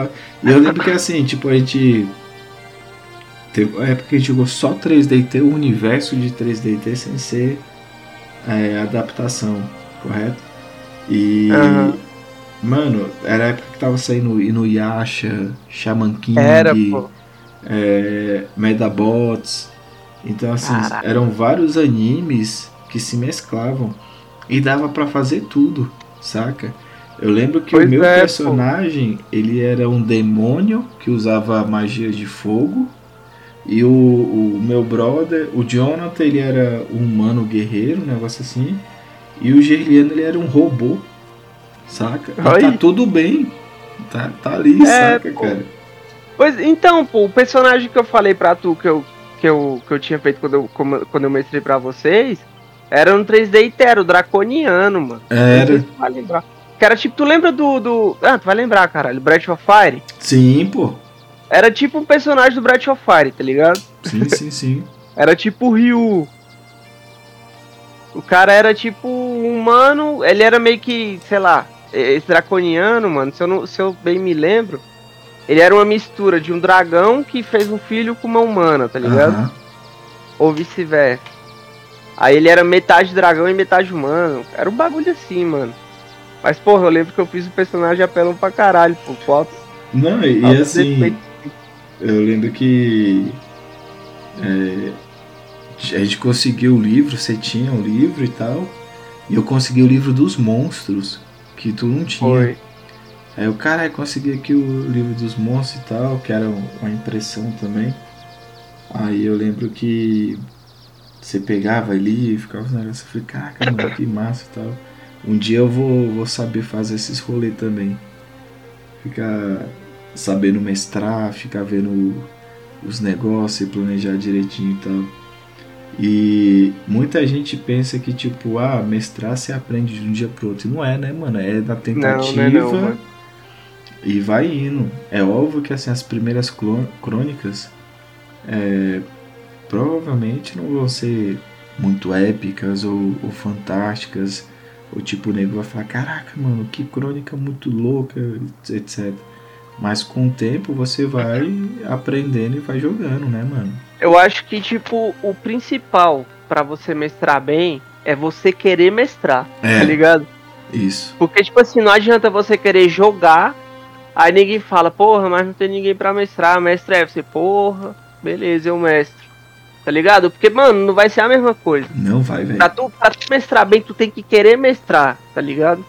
E eu lembro que assim, tipo, a gente. Teve uma época que a gente jogou só 3DT, o universo de 3DT sem ser é, adaptação, correto? E. Uhum. Mano, era a época que tava saindo Inuyasha, Shaman King, era. É, Medabots. Então, assim, Caraca. eram vários animes que se mesclavam e dava para fazer tudo, saca? Eu lembro que pois o meu é, personagem, pô. ele era um demônio que usava magia de fogo. E o, o meu brother, o Jonathan, ele era um humano guerreiro, um negócio assim. E o Gerliano ele era um robô, saca? E tá tudo bem. Tá, tá ali, é, saca, pô. cara? Pois então, pô, o personagem que eu falei pra tu que eu, que eu, que eu tinha feito quando eu, quando eu mestrei pra vocês, era um 3D inteiro, draconiano, mano. Era. Vai lembrar. Era tipo, tu lembra do, do. Ah, tu vai lembrar, caralho, Breath of Fire? Sim, pô. Era tipo um personagem do Breath of Fire, tá ligado? Sim, sim, sim. era tipo o Ryu. O cara era tipo humano, ele era meio que, sei lá, esse draconiano, mano, se eu, não, se eu bem me lembro, ele era uma mistura de um dragão que fez um filho com uma humana, tá ligado? Uhum. Ou vice-versa. Aí ele era metade dragão e metade humano. Era um bagulho assim, mano. Mas, porra, eu lembro que eu fiz o personagem apelão pra caralho, por fotos. Não, e, e assim. Eu lembro que. É, a gente conseguiu o livro, você tinha o livro e tal. E eu consegui o livro dos monstros, que tu não tinha. Foi. Aí o cara consegui aqui o livro dos monstros e tal, que era uma impressão também. Aí eu lembro que você pegava ali e ficava os negócios. Eu falei, caraca, mano, que massa e tal. Um dia eu vou, vou saber fazer esses rolês também. Ficar sabendo mestrar, ficar vendo os negócios e planejar direitinho e tal. E muita gente pensa que, tipo, ah, mestrar se aprende de um dia pro outro. E não é, né, mano? É da tentativa não, não é não, e vai indo. É óbvio que, assim, as primeiras crônicas é, provavelmente não vão ser muito épicas ou, ou fantásticas. O tipo, o nego vai falar: caraca, mano, que crônica muito louca, etc. Mas com o tempo você vai aprendendo e vai jogando, né, mano? Eu acho que, tipo, o principal para você mestrar bem é você querer mestrar, é, tá ligado? Isso. Porque, tipo assim, não adianta você querer jogar, aí ninguém fala, porra, mas não tem ninguém para mestrar, mestre é você, porra, beleza, eu mestro. Tá ligado? Porque, mano, não vai ser a mesma coisa. Não vai, velho. Pra tu, pra tu mestrar bem, tu tem que querer mestrar, tá ligado?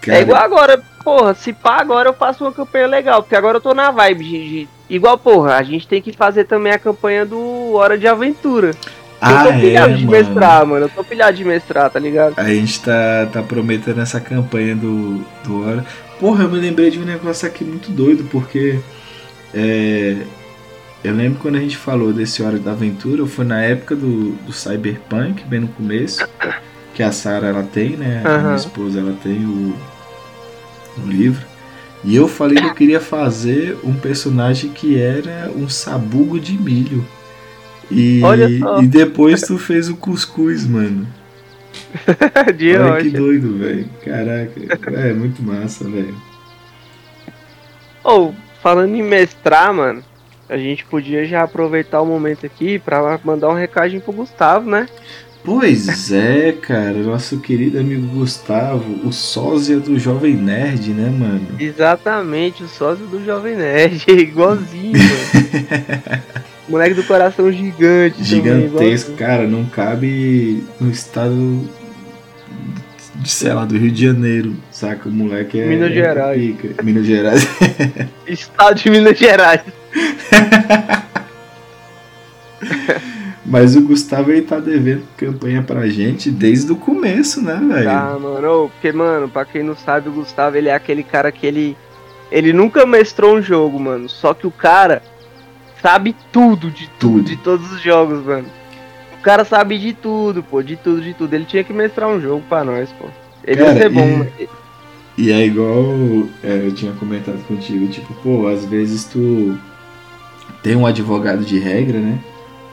Cara... É igual agora, porra, se pá, agora eu faço uma campanha legal, porque agora eu tô na vibe de, Igual, porra, a gente tem que fazer também a campanha do Hora de Aventura. Ah, eu tô é, pilhado é, de mano. mestrar, mano. Eu tô pilhado de mestrar, tá ligado? A gente tá, tá prometendo essa campanha do, do Hora. Porra, eu me lembrei de um negócio aqui muito doido, porque. É, eu lembro quando a gente falou desse Hora da Aventura, foi na época do, do Cyberpunk, bem no começo. Que a Sarah ela tem, né? Uhum. A minha esposa ela tem o, o livro. E eu falei que eu queria fazer um personagem que era um sabugo de milho. E, e depois tu fez o cuscuz, mano. de Olha que doido, velho. Caraca, é muito massa, velho. Ou, oh, falando em mestrar, mano, a gente podia já aproveitar o momento aqui pra mandar um recadinho pro Gustavo, né? Pois é, cara, nosso querido amigo Gustavo, o sósia do Jovem Nerd, né, mano? Exatamente, o sósia do Jovem Nerd, igualzinho, mano. Moleque do coração gigante. Gigantesco, também, cara, não cabe no estado de, sei lá, do Rio de Janeiro, saca? O moleque é. Minas Gerais. Pica. Minas Gerais. estado de Minas Gerais. Mas o Gustavo ele tá devendo campanha pra gente desde o começo, né, velho? Ah, mano, porque, mano, pra quem não sabe, o Gustavo ele é aquele cara que ele. Ele nunca mestrou um jogo, mano. Só que o cara sabe tudo de tudo, de todos os jogos, mano. O cara sabe de tudo, pô, de tudo, de tudo. Ele tinha que mestrar um jogo pra nós, pô. Ele Cara, ia ser bom, e- né? E é igual é, eu tinha comentado contigo, tipo, pô, às vezes tu tem um advogado de regra, né?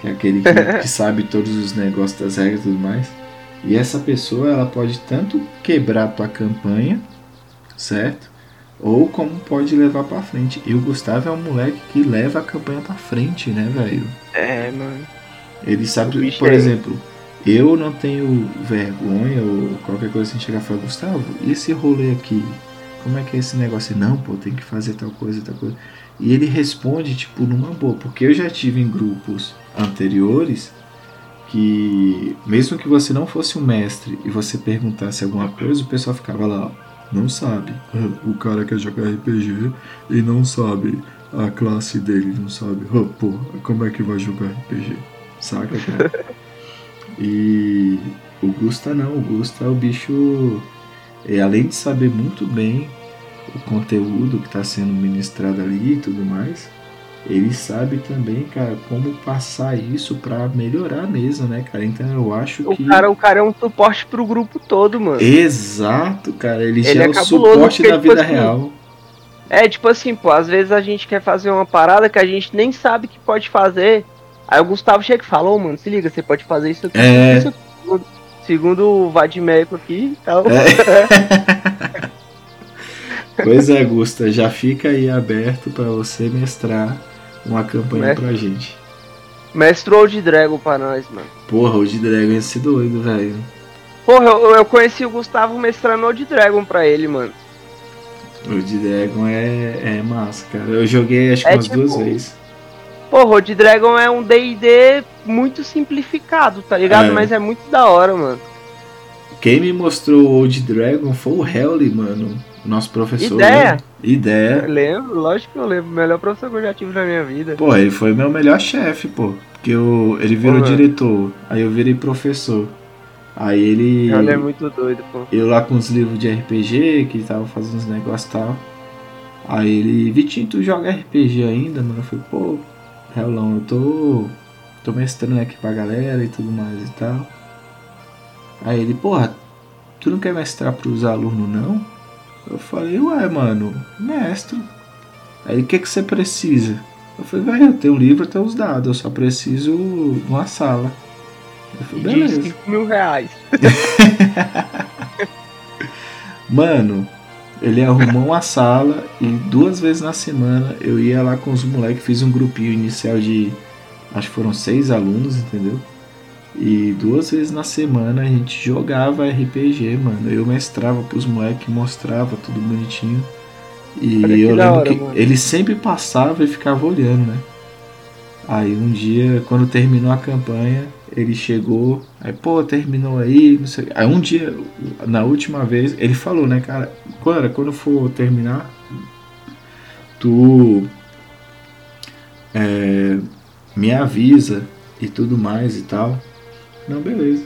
Que é aquele que, que sabe todos os negócios das regras e tudo mais. E essa pessoa, ela pode tanto quebrar tua campanha, certo? Ou como pode levar pra frente. E o Gustavo é um moleque que leva a campanha pra frente, né, velho? É, mano. Ele sabe, por é- exemplo, eu não tenho vergonha ou qualquer coisa assim chegar e falar, Gustavo, e esse rolê aqui? Como é que é esse negócio? Não, pô, tem que fazer tal coisa, tal coisa. E ele responde, tipo, numa boa, porque eu já tive em grupos anteriores que, mesmo que você não fosse um mestre e você perguntasse alguma coisa, o pessoal ficava lá, não sabe. O cara quer jogar RPG e não sabe a classe dele, não sabe. Ah, pô, como é que vai jogar RPG? Saca, cara? E o Gusta não, o Gusta é o bicho. é, além de saber muito bem o conteúdo que está sendo ministrado ali e tudo mais, ele sabe também, cara, como passar isso para melhorar mesa, né, cara? Então eu acho O que. cara, o cara é um suporte pro grupo todo, mano. Exato, cara. Ele, Ele já é é o suporte da tipo vida assim, real. É tipo assim, pô, às vezes a gente quer fazer uma parada que a gente nem sabe que pode fazer. Aí o Gustavo chega e fala, ô mano, se liga, você pode fazer isso aqui. É. Isso aqui. Segundo- Segundo o Vadimeco aqui e tal. É. Pois é, Gusta, já fica aí aberto para você mestrar uma campanha Mestre. pra gente. Mestrou de Dragon pra nós, mano. Porra, o de Dragon ia ser doido, velho. Porra, eu, eu conheci o Gustavo mestrando Old Dragon pra ele, mano. O de Dragon é, é massa, cara. Eu joguei acho que É umas tipo- duas vezes. Porra, Old Dragon é um D&D muito simplificado, tá ligado? É. Mas é muito da hora, mano. Quem me mostrou o Old Dragon foi o Helly, mano. Nosso professor. Ideia? né? Ideia. Eu lembro, lógico que eu lembro. Melhor professor que eu já tive na minha vida. Pô, ele foi meu melhor chefe, pô. Porque eu, ele virou Porra. diretor. Aí eu virei professor. Aí ele. Ele é muito doido, pô. Eu lá com os livros de RPG, que tava fazendo uns negócios e tal. Aí ele, Vitinho, tu joga RPG ainda, mano? Eu falei, pô, Relão, eu tô. tô mestrando aqui pra galera e tudo mais e tal. Aí ele, porra, tu não quer mestrar pros alunos não? Eu falei, ué, mano, mestro. Aí o que que você precisa? Eu falei, velho, eu tenho um livro, eu tenho os dados, eu só preciso de uma sala. Eu falei, De beleza. 5 mil reais. Mano, ele arrumou uma sala e duas vezes na semana eu ia lá com os moleques, fiz um grupinho inicial de. Acho que foram seis alunos, entendeu? E duas vezes na semana a gente jogava RPG, mano. Eu mestrava pros moleques, mostrava tudo bonitinho. E Olha eu lembro hora, que mano. ele sempre passava e ficava olhando, né? Aí um dia, quando terminou a campanha, ele chegou, aí, pô, terminou aí, não sei. Aí um dia, na última vez, ele falou, né, cara, Clara, quando for terminar, tu é, me avisa e tudo mais e tal. Não, beleza.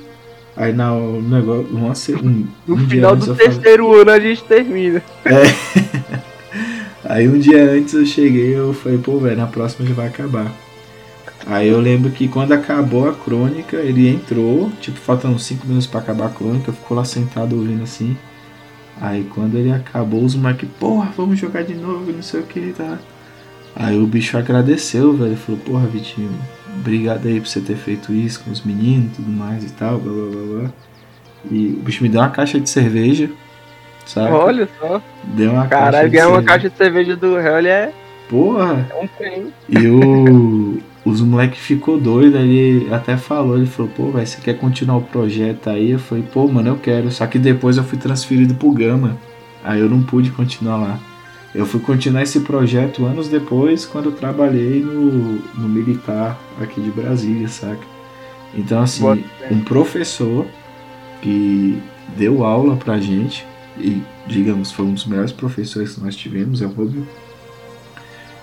Aí na o negócio, uma, um, No um final do eu falei- terceiro ano a gente termina. Aí um dia antes eu cheguei eu falei, pô, velho, na próxima já vai acabar. Aí eu lembro que quando acabou a crônica, ele entrou, tipo, faltando 5 minutos pra acabar a crônica, ficou lá sentado ouvindo assim. Aí quando ele acabou, os moleques, porra, vamos jogar de novo, não sei o que, tá? Aí o bicho agradeceu, velho, falou, porra, Vitinho, obrigado aí por você ter feito isso com os meninos e tudo mais e tal, blá blá blá blá. E o bicho me deu uma caixa de cerveja, sabe? Olha só. Deu uma Caralho, caixa ganhar uma caixa de cerveja do Hell é Porra, é um prêmio. E o, os moleque ficou doido, ele até falou, ele falou, pô, velho, você quer continuar o projeto aí? Eu falei, pô, mano, eu quero. Só que depois eu fui transferido pro Gama. Aí eu não pude continuar lá. Eu fui continuar esse projeto anos depois, quando trabalhei no, no militar aqui de Brasília, saca? Então, assim, um professor que deu aula pra gente, e, digamos, foi um dos melhores professores que nós tivemos, é óbvio.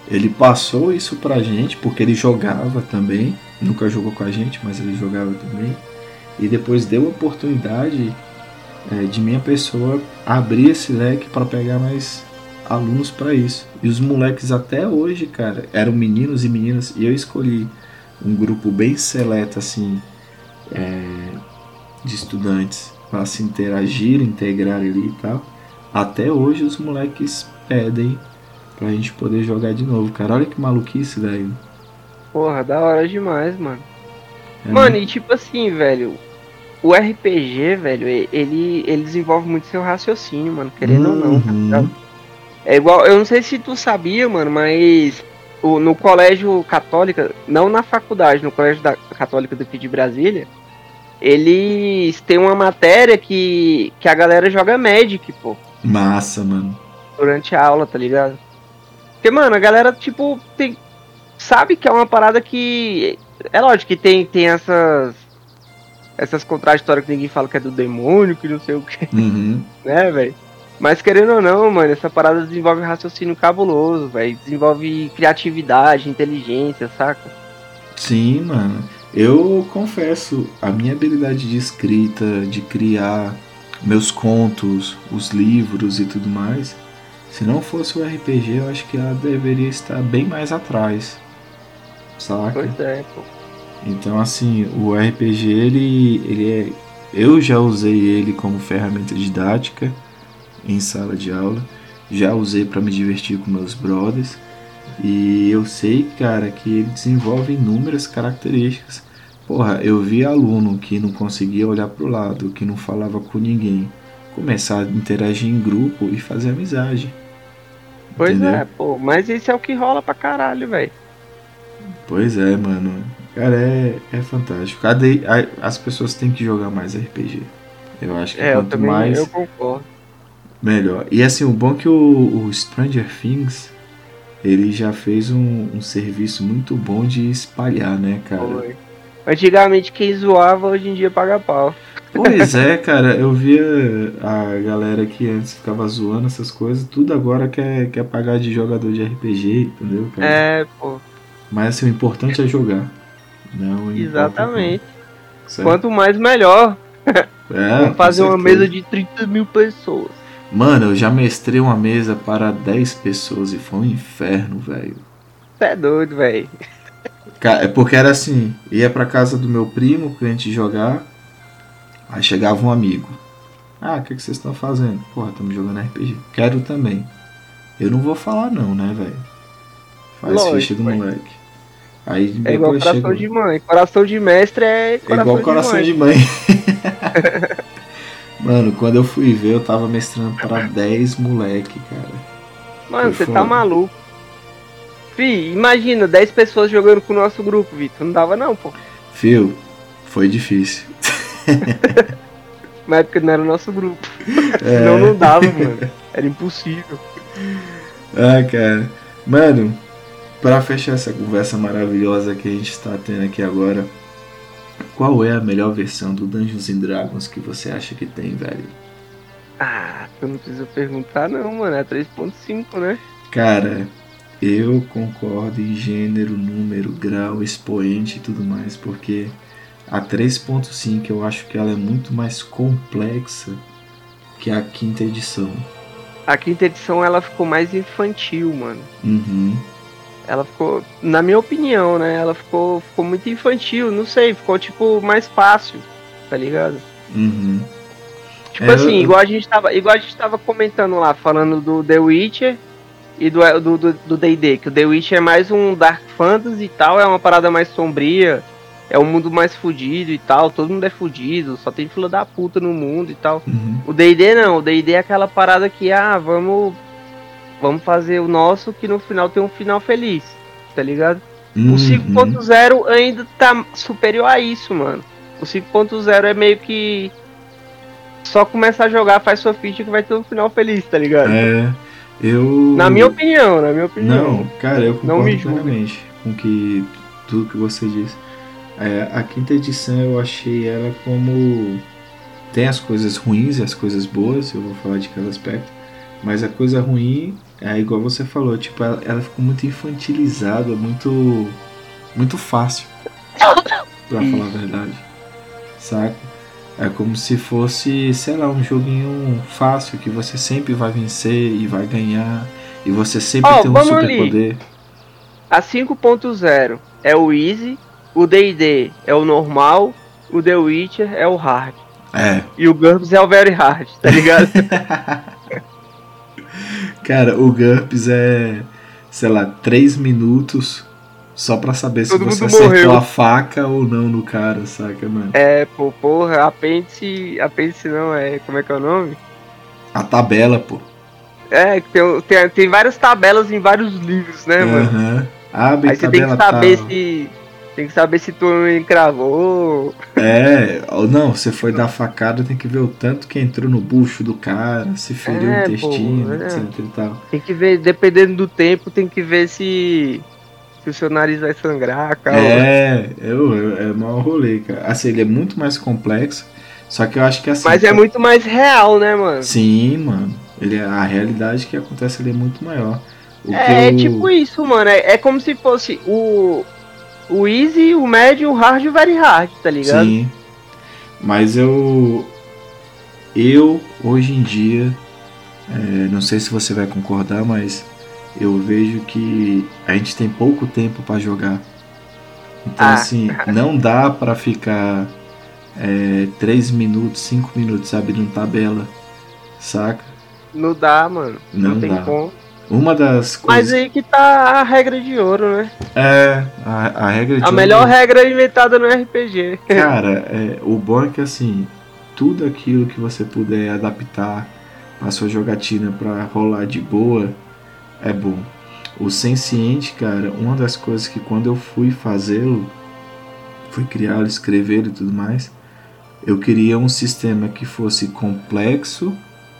Ele passou isso pra gente, porque ele jogava também, nunca jogou com a gente, mas ele jogava também. E depois deu a oportunidade é, de minha pessoa abrir esse leque para pegar mais alunos para isso. E os moleques até hoje, cara, eram meninos e meninas, e eu escolhi um grupo bem seleto, assim, é, de estudantes para se interagir, integrar ali e tal. Até hoje os moleques pedem pra gente poder jogar de novo, cara. Olha que maluquice, velho. Porra, da hora demais, mano. É mano, muito... e tipo assim, velho, o RPG, velho, ele, ele desenvolve muito seu raciocínio, mano, querendo uhum. ou não. Tá é igual, eu não sei se tu sabia, mano, mas o, no colégio católica, não na faculdade, no colégio da, católica daqui de Brasília, eles têm uma matéria que, que a galera joga Magic, pô. Massa, mano. Durante a aula, tá ligado? Porque, mano, a galera, tipo, tem, sabe que é uma parada que. É lógico que tem, tem essas. Essas contraditórias que ninguém fala que é do demônio, que não sei o que. Uhum. Né, velho? Mas querendo ou não, mano, essa parada desenvolve raciocínio cabuloso, velho. Desenvolve criatividade, inteligência, saca? Sim, mano. Eu confesso, a minha habilidade de escrita, de criar meus contos, os livros e tudo mais, se não fosse o RPG, eu acho que ela deveria estar bem mais atrás. Saca? Pois é, pô. Então, assim, o RPG, ele, ele é. Eu já usei ele como ferramenta didática em sala de aula, já usei para me divertir com meus brothers. E eu sei, cara, que ele desenvolve inúmeras características. Porra, eu vi aluno que não conseguia olhar pro lado, que não falava com ninguém, começar a interagir em grupo e fazer amizade. Pois entendeu? é, pô, mas isso é o que rola pra caralho, velho. Pois é, mano. Cara, é, é fantástico. As pessoas têm que jogar mais RPG. Eu acho que é, quanto eu também, mais. Eu concordo. Melhor. E assim, o bom é que o, o Stranger Things ele já fez um, um, serviço muito bom de espalhar, né, cara? Foi. Antigamente quem zoava, hoje em dia paga pau. Pois é, cara, eu via a galera que antes ficava zoando essas coisas, tudo agora quer, quer pagar de jogador de RPG, entendeu, cara? É, pô. Mas assim, o importante é jogar. Não Exatamente. Quanto mais melhor. É, Vamos fazer uma mesa de 30 mil pessoas. Mano, eu já mestrei uma mesa para 10 pessoas e foi um inferno, velho. Você é doido, velho. É porque era assim, ia pra casa do meu primo pra gente jogar, aí chegava um amigo. Ah, o que, que vocês estão fazendo? Porra, estamos jogando RPG. Quero também. Eu não vou falar não, né, velho? Faz Lógico, ficha do moleque. Aí é igual coração de mãe. Coração de mestre é coração é igual coração de mãe. De mãe. Mano, quando eu fui ver, eu tava mestrando para 10 moleque, cara. Mano, você tá maluco. Fih, imagina, 10 pessoas jogando com o nosso grupo, Vitor. Não dava não, pô. Fio, foi difícil. Na época não era o nosso grupo. É. Senão não dava, mano. Era impossível. Ah, cara. Mano, para fechar essa conversa maravilhosa que a gente está tendo aqui agora, qual é a melhor versão do Dungeons and Dragons que você acha que tem, velho? Ah, eu não preciso perguntar não, mano. É 3.5, né? Cara, eu concordo em gênero, número, grau, expoente e tudo mais, porque a 3.5 eu acho que ela é muito mais complexa que a quinta edição. A quinta edição ela ficou mais infantil, mano. Uhum ela ficou, na minha opinião, né? Ela ficou, ficou muito infantil, não sei, ficou tipo mais fácil, tá ligado? Uhum. Tipo é, assim, eu... igual a gente tava, igual a gente tava comentando lá, falando do The Witcher e do do do D&D, que o The Witcher é mais um dark fantasy e tal, é uma parada mais sombria, é um mundo mais fudido e tal, todo mundo é fudido, só tem fila da puta no mundo e tal. Uhum. O D&D não, o D&D é aquela parada que ah, vamos vamos fazer o nosso que no final tem um final feliz, tá ligado? Uhum. O 5.0 ainda tá superior a isso, mano. O 5.0 é meio que só começar a jogar, faz sua ficha que vai ter um final feliz, tá ligado? É. Eu. Na minha opinião, na minha opinião. Não, cara, eu concordo não me plenamente com que tudo que você disse. É, a quinta edição eu achei ela como tem as coisas ruins e as coisas boas, eu vou falar de cada aspecto. Mas a coisa ruim é igual você falou, tipo, ela, ela ficou muito infantilizada, muito. muito fácil. pra falar a verdade. Saca? É como se fosse, sei lá, um joguinho fácil que você sempre vai vencer e vai ganhar. E você sempre oh, tem um superpoder. A 5.0 é o Easy, o DD é o normal, o The Witcher é o Hard. É. E o GURPS é o Very Hard, tá ligado? Cara, o GURPS é, sei lá, 3 minutos só pra saber Todo se você acertou morreu. a faca ou não no cara, saca, mano? é, pô, porra, apêndice. Apêndice não, é. Como é que é o nome? A tabela, pô. É, tem, tem, tem várias tabelas em vários livros, né, mano? Aham. Abre Aí você tem que saber tal. se. Tem que saber se tu encravou. É, ou não, você foi dar facada, tem que ver o tanto que entrou no bucho do cara, se feriu É, o pô, intestino, é. etc e tal. Tem que ver, dependendo do tempo, tem que ver se. Se o seu nariz vai sangrar, cara. É, eu, é mau rolê, cara. Assim, ele é muito mais complexo, só que eu acho que assim. Mas é muito mais real, né, mano? Sim, mano. Ele, é- a realidade que acontece ali é muito maior. O É, é eu- tipo isso, mano. É, é como se fosse o. O easy, o médio, o hard e o very hard, tá ligado? Sim. Mas eu. Eu, hoje em dia. é, não sei se você vai concordar, mas eu vejo que a gente tem pouco tempo pra jogar. Então, Ah. assim, não dá pra ficar 3 minutos, 5 minutos abrindo tabela, saca? Não dá, mano. Não, Não tem dá. como. Uma das Mas coisas. aí que tá a regra de ouro, né? É, a, a regra de A ouro- melhor regra inventada no RPG. Cara, é, o bom é que assim, tudo aquilo que você puder adaptar a sua jogatina pra rolar de boa é bom. O Senciente, cara, uma das coisas que quando eu fui fazê-lo, fui criá-lo, escrevê-lo e tudo mais, eu queria um sistema que fosse complexo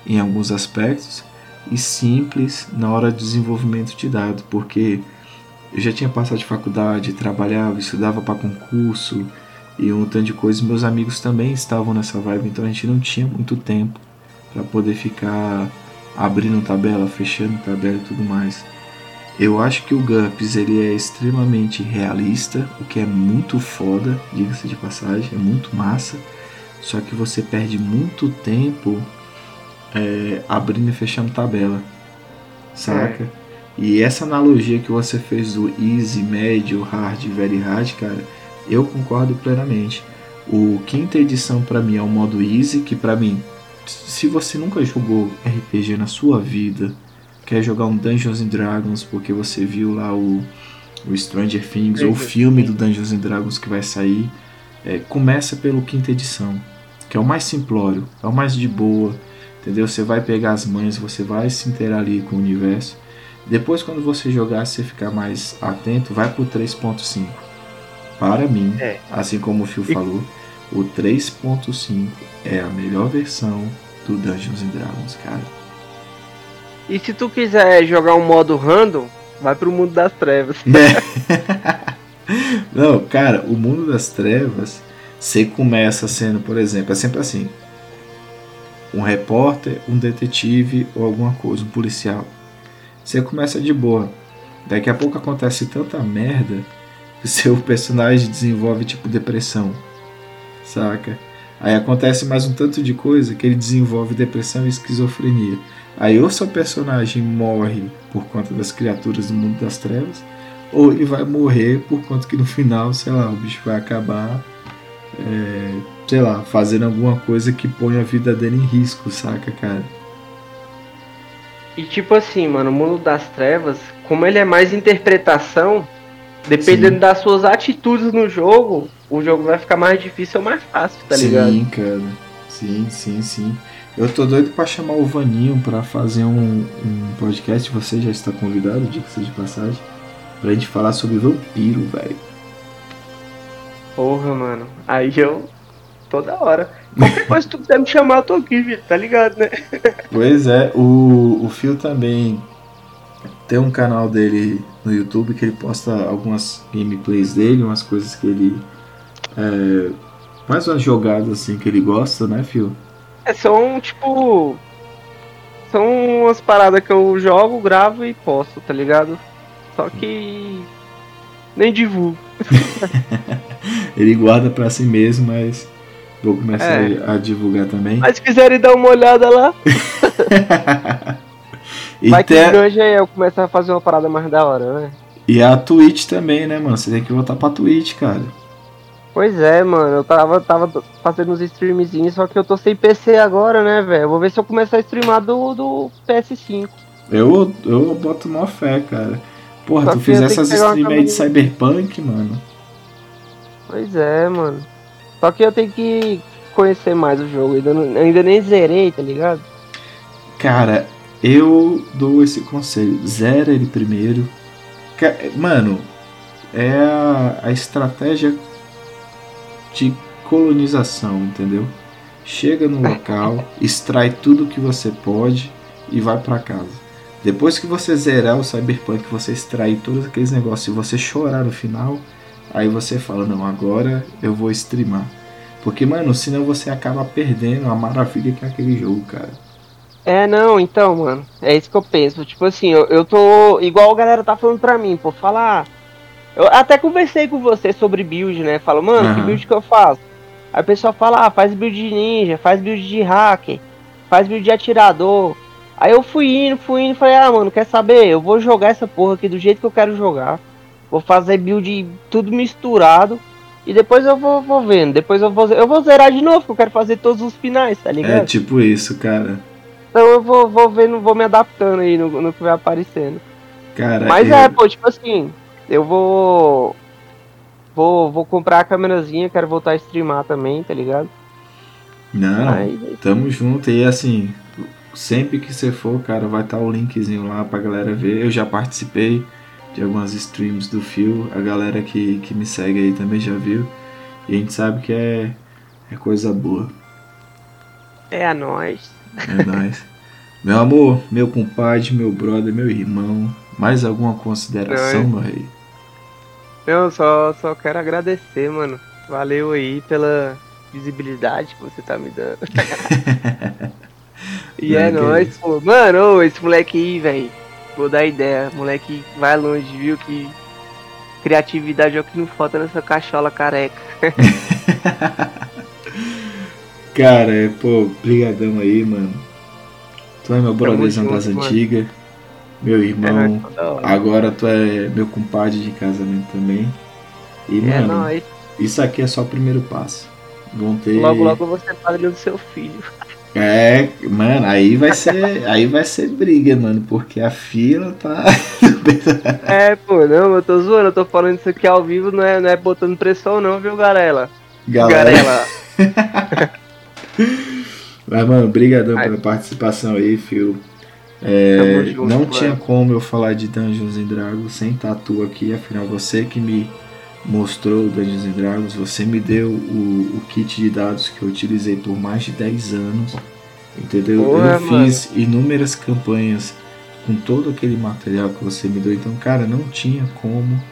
em alguns aspectos e simples na hora do desenvolvimento de dado, porque eu já tinha passado de faculdade, trabalhava, estudava para concurso e um tanto de coisa. Meus amigos também estavam nessa vibe, então a gente não tinha muito tempo para poder ficar abrindo tabela, fechando tabela e tudo mais. Eu acho que o GURPS ele é extremamente realista, o que é muito foda, diga-se de passagem, é muito massa. Só que você perde muito tempo é, abrindo e fechando tabela, saca? E essa analogia que você fez do easy, médio, hard, very hard, cara, eu concordo plenamente. O quinta edição pra mim é o modo easy, que pra mim, se você nunca jogou RPG na sua vida, quer jogar um Dungeons and Dragons porque você viu lá o, o Stranger Things ou o filme do Dungeons and Dragons que vai sair, é, começa pelo quinta edição, que é o mais simplório, é o mais de boa, entendeu? Você vai pegar as manhas, você vai se inteirar ali com o universo. Depois, quando você jogar, você ficar mais atento, vai pro 3.5. Para mim, É. assim como o Phil falou, o 3.5 é a melhor versão do Dungeons and Dragons, cara. E se tu quiser jogar um modo random, vai pro mundo das trevas. Não, cara, o mundo das trevas, você começa sendo, por exemplo, é sempre assim: um repórter, um detetive ou alguma coisa, um policial. Você começa de boa. Daqui a pouco acontece tanta merda que seu personagem desenvolve tipo depressão, saca? Aí acontece mais um tanto de coisa que ele desenvolve depressão e esquizofrenia. Aí ou seu personagem morre por conta das criaturas do mundo das trevas, ou ele vai morrer por conta que no final, sei lá, o bicho vai acabar, é, sei lá, fazendo alguma coisa que põe a vida dele em risco, saca, cara? E tipo assim, mano, o mundo das trevas, como ele é mais interpretação, dependendo Sim. das suas atitudes no jogo, o jogo vai ficar mais difícil ou mais fácil, tá sim, ligado? cara. Sim, sim, sim. Eu tô doido pra chamar o Vaninho pra fazer um, um podcast. Você já está convidado, diga-se de passagem, pra gente falar sobre vampiro, velho. Porra, mano. Aí eu. Toda hora. Qualquer coisa que tu quiser me chamar, eu tô aqui, Vitor, tá ligado, né? Pois é, o, o Phil também tem um canal dele no YouTube que ele posta algumas gameplays dele, umas coisas que ele. É, mais umas jogadas assim que ele gosta, né, Phil? É, são tipo. São umas paradas que eu jogo, gravo e posto, tá ligado? Só que. Nem divulgo. Ele guarda pra si mesmo, mas vou começar É. a divulgar também. Mas se quiserem dar uma olhada lá, e, vai que tem- hoje eu começo a fazer uma parada mais da hora, né? e a Twitch também, né, mano? Você tem que voltar pra Twitch, cara. Pois é, mano, eu tava, tava fazendo uns streamzinhos, só que eu tô sem PC agora, né, velho? Vou ver se eu começar a streamar do, do PS5. Eu, eu boto mó fé, cara. Porra, só tu fez essas streams aí de Cyberpunk, mano. Pois é, mano. Só que eu tenho que conhecer mais o jogo. Ainda, não, ainda nem zerei, tá ligado? Cara, eu dou esse conselho. Zera ele primeiro. Mano, é a, a estratégia de colonização, entendeu? Chega no local, extrai tudo que você pode e vai para casa. Depois que você zerar o Cyberpunk, você extrair todos aqueles negócios e você chorar no final, aí você fala: Não, agora eu vou streamar. Porque, mano, senão você acaba perdendo a maravilha que é aquele jogo, cara. É, não, então, mano, é isso que eu penso. Tipo assim, eu, eu tô. Igual a galera tá falando pra mim, pô, falar. Eu até conversei com você sobre build, né? Falo, mano, uhum. que build que eu faço? Aí o pessoal fala, ah, faz build de ninja, faz build de hacker, faz build de atirador. Aí eu fui indo, fui indo, falei, ah, mano, quer saber? Eu vou jogar essa porra aqui do jeito que eu quero jogar. Vou fazer build tudo misturado. E depois eu vou, vou vendo. Depois eu vou, eu vou zerar de novo, porque eu quero fazer todos os finais, tá ligado? É tipo isso, cara. Então eu vou, vou vendo, vou me adaptando aí no, no que vai aparecendo. Cara, Mas eu... é, pô, tipo assim, eu vou. Vou, vou comprar a câmerazinha, quero voltar a streamar também, tá ligado? Não, Mas, tamo junto. E assim, sempre que você for, cara, vai estar tá o linkzinho lá pra galera ver. Eu já participei de algumas streams do Fio. A galera que, que me segue aí também já viu. E a gente sabe que é, é coisa boa. É a nós. É nós. Meu amor, meu compadre, meu brother, meu irmão. Mais alguma consideração, meu rei? Eu só, só quero agradecer, mano. Valeu aí pela visibilidade que você tá me dando. e é, é nóis, pô. Mano, esse moleque aí, velho. Vou dar ideia. Moleque vai longe, viu? Que criatividade é o que não falta nessa cachola careca. Cara, é, pô, brigadão aí, mano. Tu é meu brotherzão das antigas meu irmão. É, agora tu é meu compadre de casamento também. E, é mano, nóis. isso aqui é só o primeiro passo. Vão ter. Logo, logo você é padre do seu filho. É, mano, aí vai ser, aí vai ser briga, mano, porque a fila tá. é, pô, não, eu tô zoando, eu tô falando isso aqui ao vivo, não é, não é botando pressão não, viu, Garela? Galera. Mas, mano, brigadão pela participação aí, Fio. É, não tinha como eu falar de Dungeons and Dragons sem tatu aqui, afinal você que me mostrou o Dungeons and Dragons, você me deu o, o kit de dados que eu utilizei por mais de 10 anos, entendeu? eu fiz inúmeras campanhas com todo aquele material que você me deu, então cara, não tinha como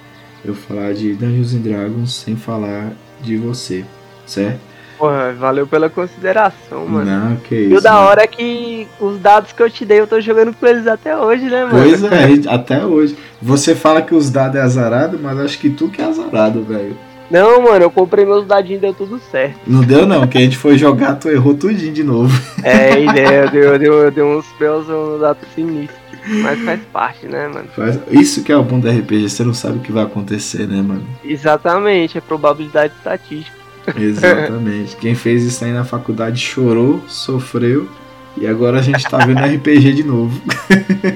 eu falar de Dungeons and Dragons sem falar de você, certo? Porra, valeu pela consideração, mano. Não, que isso. E o da hora é que os dados que eu te dei, eu tô jogando com eles até hoje, né, mano? Pois é, até hoje. Você fala que os dados é azarado, mas acho que tu que é azarado, velho. Não, mano, eu comprei meus dadinhos e deu tudo certo. Não deu não, que a gente foi jogar, tu errou tudinho de novo. É, ideia, deu, deu, deu uns pelos um dados sinistros. Mas faz parte, né, mano? Faz... Isso que é o bom do RPG, você não sabe o que vai acontecer, né, mano? Exatamente, é probabilidade estatística. Exatamente. Quem fez isso aí na faculdade chorou, sofreu e agora a gente tá vendo RPG de novo.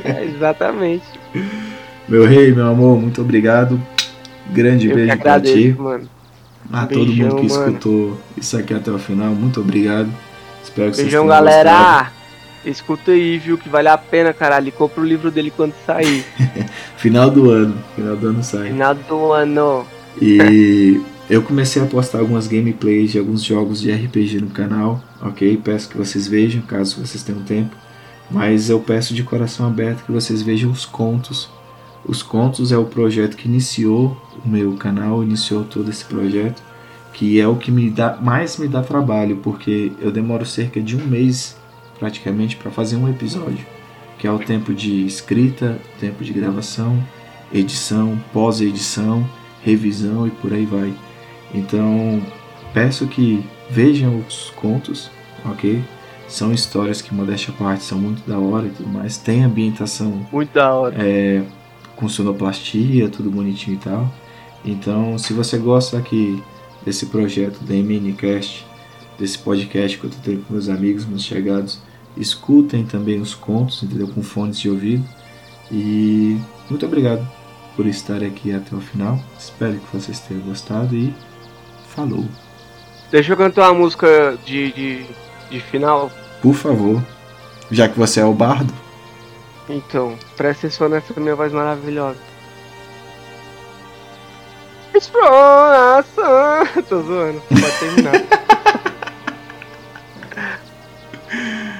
É, exatamente. Meu rei, meu amor, muito obrigado. Grande Eu beijo agradeço, pra ti. Mano. A Beijão, todo mundo que mano. escutou isso aqui até o final, muito obrigado. Espero que Beijão, vocês tenham galera. Gostado. Escuta aí, viu? Que vale a pena, caralho. Compra o livro dele quando sair. final do ano. Final do ano sai. Final do ano. E Eu comecei a postar algumas gameplays de alguns jogos de RPG no canal, ok? Peço que vocês vejam, caso vocês tenham tempo. Mas eu peço de coração aberto que vocês vejam os contos. Os contos é o projeto que iniciou o meu canal, iniciou todo esse projeto, que é o que me dá mais me dá trabalho, porque eu demoro cerca de um mês praticamente para fazer um episódio, que é o tempo de escrita, tempo de gravação, edição, pós-edição, revisão e por aí vai. Então, peço que vejam os contos, ok? São histórias que, modéstia à parte, são muito da hora e tudo mais. Tem ambientação. Muito da hora. É, com sonoplastia, tudo bonitinho e tal. Então, se você gosta aqui desse projeto da MNCast, desse podcast que eu tô tendo com meus amigos, meus chegados. Escutem também os contos, entendeu? Com fones de ouvido. E muito obrigado por estar aqui até o final. Espero que vocês tenham gostado e falou. Deixa eu cantar uma música de, de, de final. Por favor, já que você é o bardo. Então, presta atenção nessa minha voz maravilhosa. Exploração! Tô zoando, pode terminar.